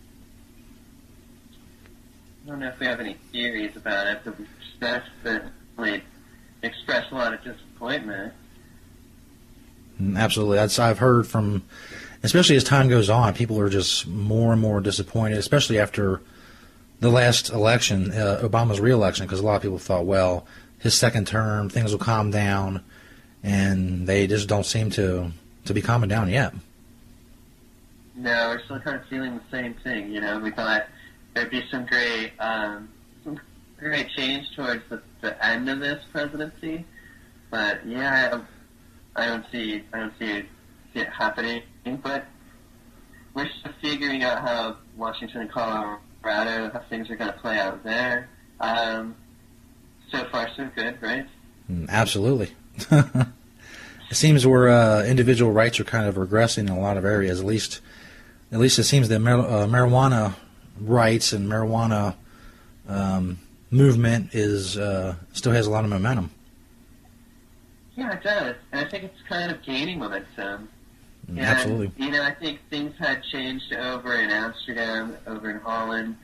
I don't know if we have any theories about it, but we definitely express a lot of disappointment. Mm, Absolutely, that's I've heard from, especially as time goes on, people are just more and more disappointed, especially after the last election, uh, Obama's reelection, because a lot of people thought, well, his second term, things will calm down, and they just don't seem to to be calming down yet. No, we're still kind of feeling the same thing. You know, we thought there'd be some great, um, some great change towards the, the end of this presidency, but yeah, I, I don't see, I don't see it, happening. But we're still figuring out how Washington and Colorado, how things are going to play out there. Um, so far, so good, right? Mm, Absolutely. it seems where uh, individual rights are kind of regressing in a lot of areas. At least, at least it seems that mar- uh, marijuana rights and marijuana um, movement is uh, still has a lot of momentum. Yeah, it does, and I think it's kind of gaining momentum. Mm, And, Absolutely. You know, I think things had changed over in Amsterdam, over in Holland.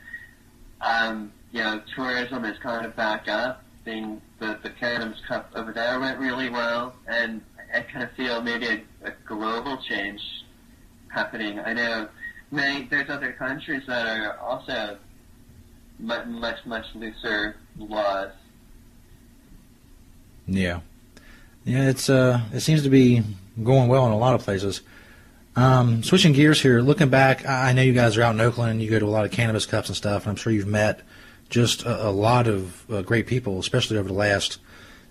Um, you know, tourism is kind of back up. Thing, the the Cannabis Cup over there went really well, and I kind of feel maybe a, a global change happening. I know many there's other countries that are also much much much looser laws. Yeah, yeah. It's uh, it seems to be going well in a lot of places. Um, switching gears here, looking back, I know you guys are out in Oakland and you go to a lot of cannabis cups and stuff, and I'm sure you've met just a, a lot of uh, great people, especially over the last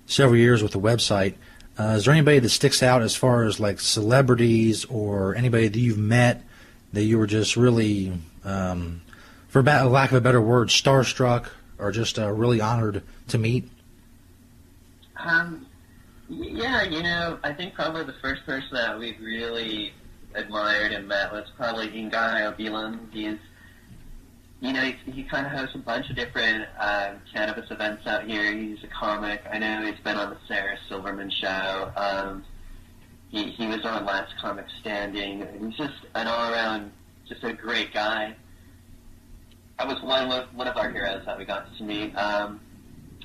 several years with the website. Uh, is there anybody that sticks out as far as like celebrities or anybody that you've met that you were just really, um, for ba- lack of a better word, starstruck or just uh, really honored to meet? Um, yeah, you know, I think probably the first person that we've really admired and met was probably Ngaio Bealum. He's, you know, he, he kind of hosts a bunch of different um, cannabis events out here. He's a comic. I know he's been on the Sarah Silverman show. Um, he, he was on Last Comic Standing. He's just an all-around, just a great guy. That was one of, one of our heroes that we got to meet. Um,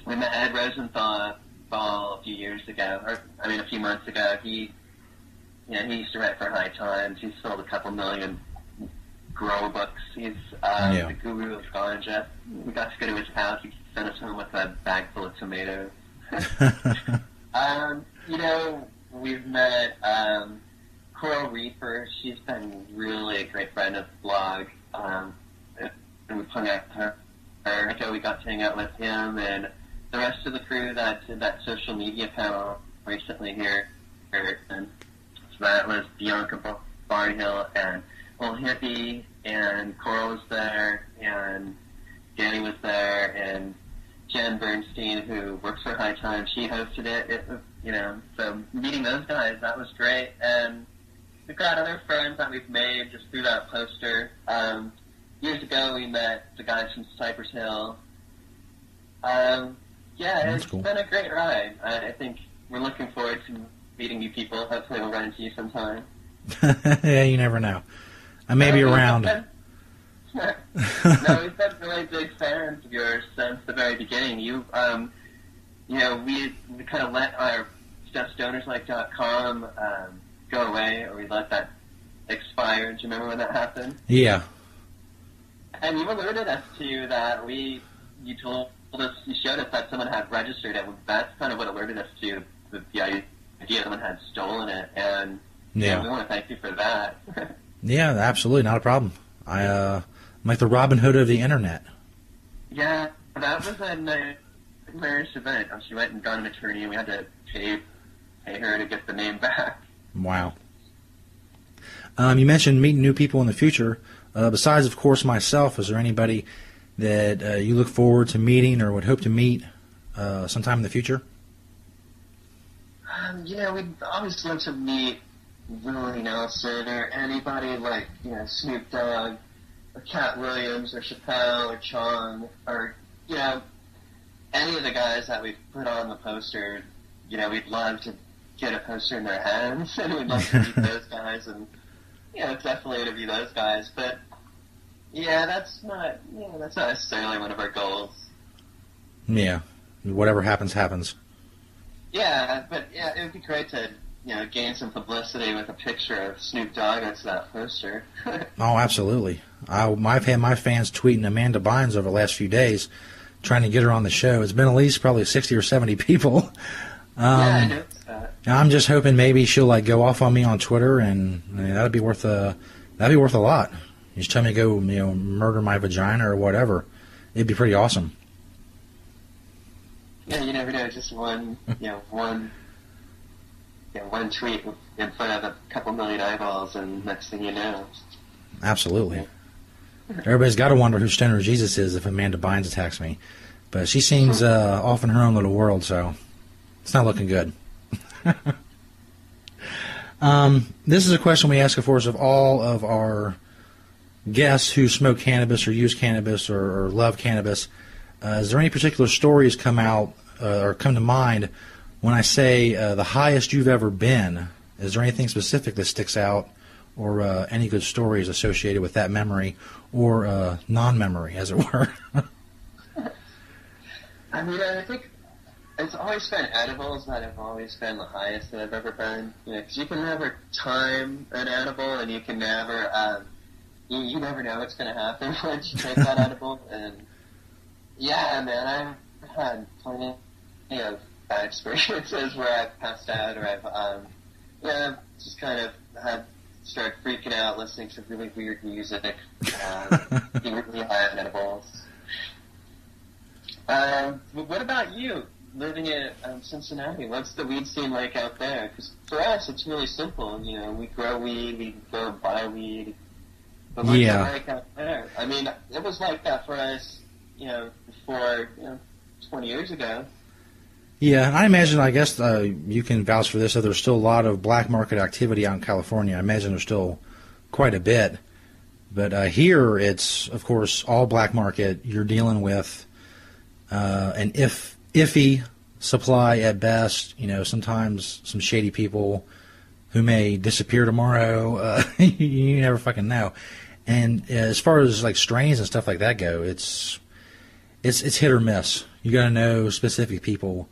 we met Ed Rosenthal Ball a few years ago, or I mean a few months ago. He, you know, he used to write for High Times. He's sold a couple million grow books. He's um, Yeah. the guru of ganja. We got to go to his house. He sent us home with a bag full of tomatoes. um, you know, we've met um, Coral Reefer. She's been really a great friend of the blog. Um, and we hung out with her. her. We got to hang out with him and the rest of the crew that did that social media panel recently here. And so that was Bianca Barnhill and Old Hippie and Coral was there and Danny was there, and Jen Bernstein, who works for High Time, she hosted it. It you know, so meeting those guys, that was great. And we've got other friends that we've made just through that poster. Um, years ago, we met the guys from Cypress Hill. Um, yeah, That's it's cool. been a great ride. I, I think we're looking forward to meeting new people. Hopefully, we'll run into you sometime. yeah, you never know. I may be Uh, we've around. no, we've been really big fans of yours since the very beginning. You, um, you know, we we kind of let our stuffstonerslike.com um, go away, or we let that expire. Do you remember when that happened? Yeah. And you alerted us to that. We, you told us, you showed us that someone had registered it. That's kind of what alerted us to the, the idea someone had stolen it, and Yeah. we want to thank you for that. Yeah, absolutely, not a problem. I uh, I'm like the Robin Hood of the internet. Yeah, that was a nightmarish event. Um, She went and got an attorney, and we had to pay pay her to get the name back. Wow. Um, you mentioned meeting new people in the future. Uh, besides, of course, myself, is there anybody that uh, you look forward to meeting or would hope to meet uh, sometime in the future? Um, know, we'd always love to meet Willie Nelson or anybody like you know Snoop Dogg or Katt Williams or Chappelle or Chong or you know any of the guys that we've put on the poster. You know, we'd love to get a poster in their hands, and we'd love to meet those guys and you know definitely interview those guys. But yeah, that's not know that's not necessarily one of our goals. Yeah. Whatever happens, happens. Yeah, but yeah, it would be great to you know gain some publicity with a picture of Snoop Dogg to that poster. Oh, absolutely. I, I've had my fans tweeting Amanda Bynes over the last few days, trying to get her on the show. It's been at least probably sixty or seventy people. Um, yeah, I noticed that. I'm just hoping maybe she'll like go off on me on Twitter, and I mean, that'd be worth a that'd be worth a lot. You just tell me to go, you know, murder my vagina or whatever. It'd be pretty awesome. Yeah, you never know. Just one, you know, one, you know, one tweet in front of a couple million eyeballs, and next thing you know, Absolutely. Everybody's got to wonder who Stoner Jesus is if Amanda Bynes attacks me, but she seems uh, off in her own little world, so it's not looking good. um, this is a question we ask, of course, of all of our guests who smoke cannabis or use cannabis or, or love cannabis. Uh, is there any particular stories come out uh, or come to mind when I say uh, the highest you've ever been? Is there anything specific that sticks out, or uh, any good stories associated with that memory or uh, non-memory, as it were? I mean, I think it's always been edibles that have always been the highest that I've ever been. You know, because you can never time an edible, and you can never, um, you, you never know what's going to happen once you take that edible. And yeah, man, I've had plenty of bad experiences where I've passed out or I've, um, yeah, just kind of had started freaking out, listening to really weird music, uh, being really high on edibles. Um, what about you, living in um, Cincinnati? What's the weed scene like out there? Because for us, it's really simple. You know, we grow weed, we go buy weed. But Yeah. it like out there? I mean, it was like that for us, you know, before, you know, 20 years ago. Yeah, and I imagine, I guess uh, you can vouch for this, that there's still a lot of black market activity out in California. I imagine there's still quite a bit. But uh, here, it's, of course, all black market. You're dealing with uh, an if iffy supply at best. You know, sometimes some shady people who may disappear tomorrow. Uh, you never fucking know. And as far as like strains and stuff like that go, it's it's it's hit or miss. You got to know specific people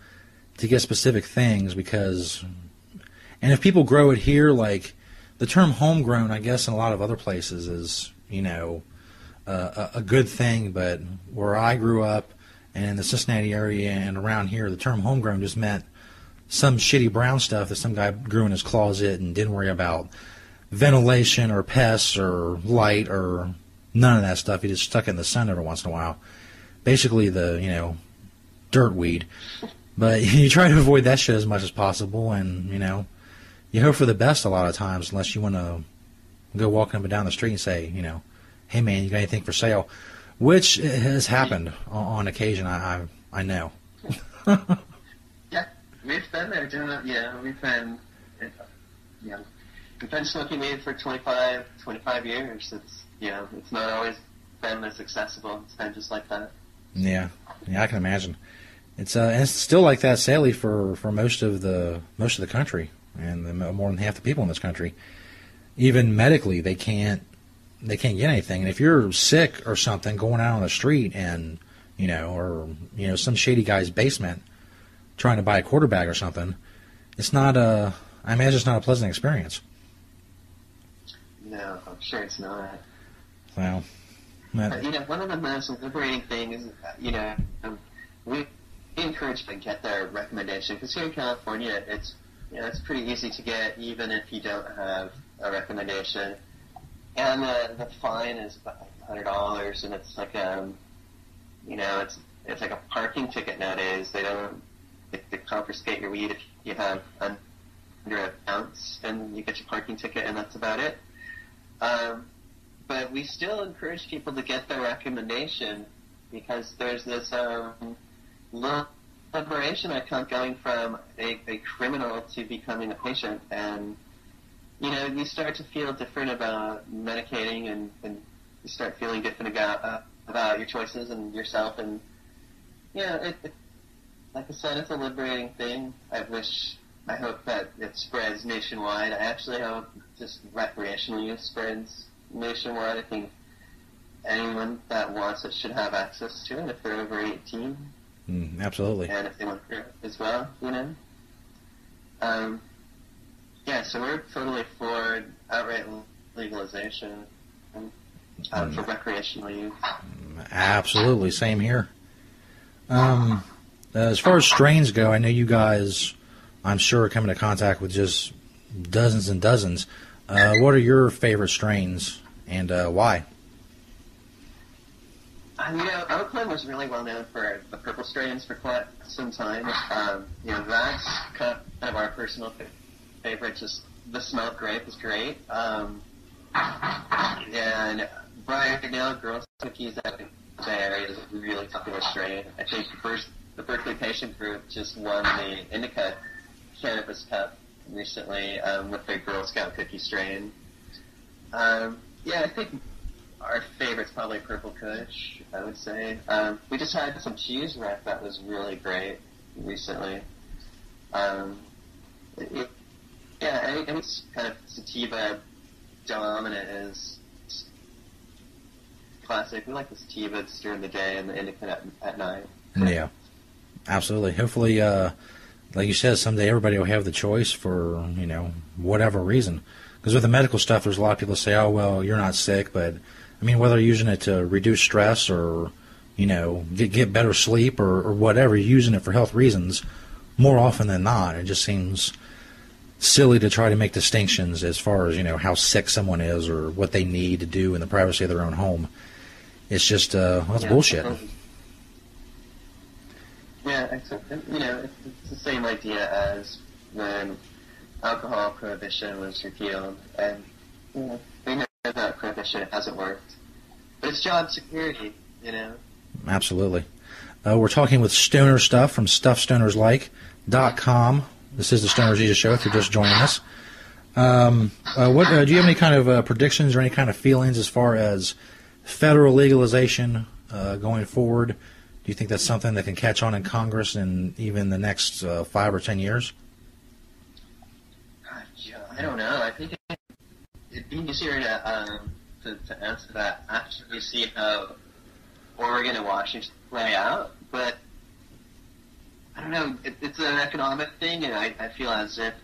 to get specific things because, and if people grow it here, like the term homegrown, I guess in a lot of other places is you know uh, a, a good thing, but where I grew up and in the Cincinnati area and around here, the term homegrown just meant some shitty brown stuff that some guy grew in his closet and didn't worry about ventilation or pests or light or none of that stuff. He just stuck in the sun every once in a while. Basically, the you know dirt weed. But you try to avoid that shit as much as possible, and you know you hope for the best a lot of times, unless you want to go walking up and down the street and say, you know, hey man, you got anything for sale? which has happened on, on occasion. I I, I know. Yeah, we've been there doing. Yeah, we've been, uh, yeah, been smoking weed for 25, 25 years. It's, know, it's not always been this accessible. It's been just like that. Yeah, yeah, I can imagine. It's uh, and it's still like that, sadly, for, for most of the most of the country, and the, more than half the people in this country. Even medically, they can't they can't get anything. And if you're sick or something, going out on the street and you know, or you know, some shady guy's basement, trying to buy a quarter bag or something, it's not a. I imagine it's not a pleasant experience. No, I'm sure it's not. Well, But, you know, one of the most liberating things, you know, um, we encourage them to get their recommendation because here in California, it's you know it's pretty easy to get even if you don't have a recommendation, and the the fine is about hundred dollars, and it's like um, you know, it's it's like a parking ticket nowadays. They don't they, they confiscate your weed if you have under an ounce, and you get your parking ticket, and that's about it. Um, but we still encourage people to get their recommendation because there's this um, liberation I going from a, a criminal to becoming a patient, and you know you start to feel different about medicating, and, and you start feeling different about uh, about your choices and yourself, and you know it, it, like I said, it's a liberating thing. I wish. I hope that it spreads nationwide. I actually hope just recreational use spreads nationwide. I think anyone that wants it should have access to it if they're over 18 Mm, absolutely. and if they want to as well, you know. Um, yeah, so we're totally for outright legalization um, uh, for recreational use. Absolutely, same here. Um, as far as strains go, I know you guys, I'm sure, are coming into contact with just dozens and dozens. Uh, what are your favorite strains and uh, why? You know, Oakland was really well known for the purple strains for quite some time. Um, you know, that's kind of our personal fa- favorite. Just the smell of grape is great. Um, and right now, Girl Cookies out in the Bay Area is a really popular strain. I think the first the Berkeley Patient Group just won the Indica Cannabis Cup recently um, with their Girl Scout cookie strain. Um, yeah, I think our favorite's probably Purple Kush, I would say. Um, we just had some cheese wrap that was really great recently. Um, it, yeah, I think it's kind of sativa dominant is classic. We like the sativas during the day and the indica at, at night. Yeah, absolutely. Hopefully, uh, like you said, someday everybody will have the choice for you know whatever reason. Because with the medical stuff, there's a lot of people say, "Oh, well, you're not sick," but I mean, whether you're using it to reduce stress or you know get get better sleep or, or whatever, you're using it for health reasons. More often than not, it just seems silly to try to make distinctions as far as you know how sick someone is or what they need to do in the privacy of their own home. It's just uh, well, it's Yeah. bullshit. Yeah. And, You know, it's, it's the same idea as when alcohol prohibition was repealed, and you know, we know that prohibition hasn't worked, but it's job security. You know, Absolutely. Uh, we're talking with Stoner Stuff from StuffStonersLike.com. This is the Stoner Jesus Show. If you're just joining us, um, uh, what uh, do you have any kind of uh, predictions or any kind of feelings as far as federal legalization uh, going forward? Do you think that's something that can catch on in Congress in even the next uh, five or ten years? yeah, I don't know. I think it, it'd be easier to, um, to to answer that after we see how Oregon and Washington play out, but. I don't know. It, it's an economic thing, and I, I feel as if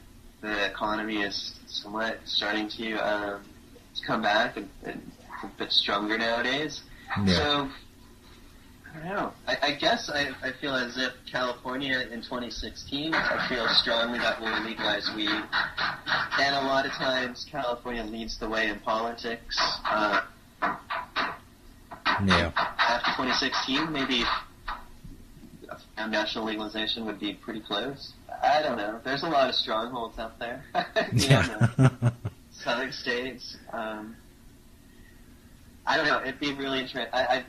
the economy is somewhat starting to um, to come back and, and a bit stronger nowadays. Yeah. So I don't know. I, I guess I, I feel as if California in 2016, I feel strongly that we'll legalize weed, and a lot of times California leads the way in politics. Uh, Yeah. after 2016, maybe a national legalization would be pretty close. I don't know. There's a lot of strongholds out there. you know, southern states. Um, I don't know. It'd be really interesting. I, I it,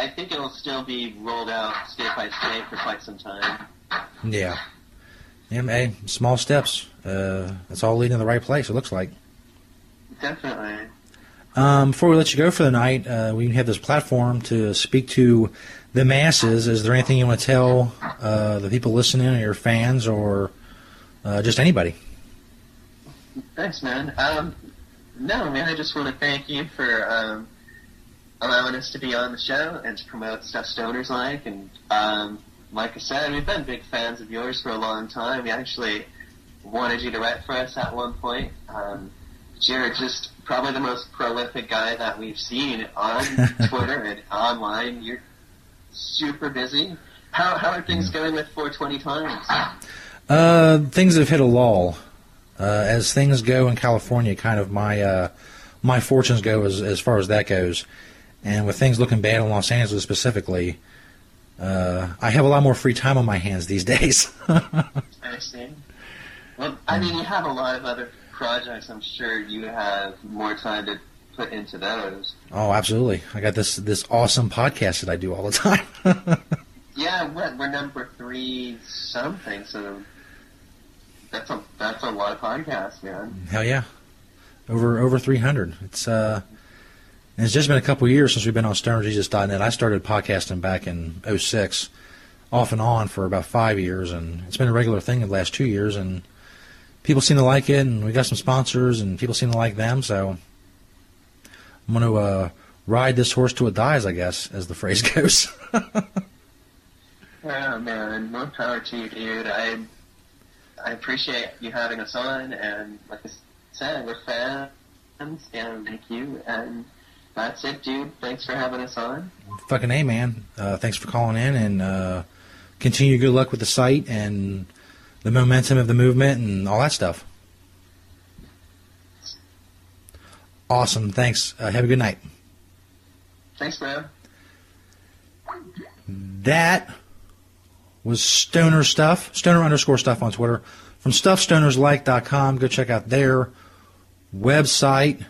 I think it'll still be rolled out state by state for quite some time. Yeah. Yeah, hey, small steps. Uh, it's all leading in the right place. It looks like. Definitely. Um, before we let you go for the night, uh, we have this platform to speak to the masses. Is there anything you want to tell uh, the people listening, or your fans, or uh, just anybody? Thanks, man. Um, no, man, I just want to thank you for um, allowing us to be on the show and to promote stuff stoners like. And um, like I said, we've been big fans of yours for a long time. We actually wanted you to write for us at one point. Um, you're just probably the most prolific guy that we've seen on Twitter and online. You're super busy. How, how are things going with 420 Times? Uh, things have hit a lull. Uh, as things go in California, kind of my uh, my fortunes go as as far as that goes, and with things looking bad in Los Angeles specifically, uh, I have a lot more free time on my hands these days. I see. Well, I mean, you have a lot of other projects. I'm sure you have more time to put into those. oh, absolutely! I got this this awesome podcast that I do all the time. Yeah, what, we're number three something, so that's a that's a lot of podcasts, man. Hell yeah, over over three hundred. It's uh, and it's just been a couple years since we've been on StonerJesus.net. I started podcasting back in 06, off and on for about five years, and it's been a regular thing the last two years. And people seem to like it, and we got some sponsors, and people seem to like them. So I'm going to uh, ride this horse till it dies, I guess, as the phrase goes. Oh man, more power to you, dude. I I appreciate you having us on, and like I said, we're fans, and thank you. And that's it, dude. Thanks for having us on. Fucking A, man. Uh, thanks for calling in, and uh, continue good luck with the site and the momentum of the movement and all that stuff. Awesome. Thanks. Uh, have a good night. Thanks, man. That was Stoner Stuff, Stoner underscore stuff on Twitter. From StuffStonersLike.com. Go check out their website.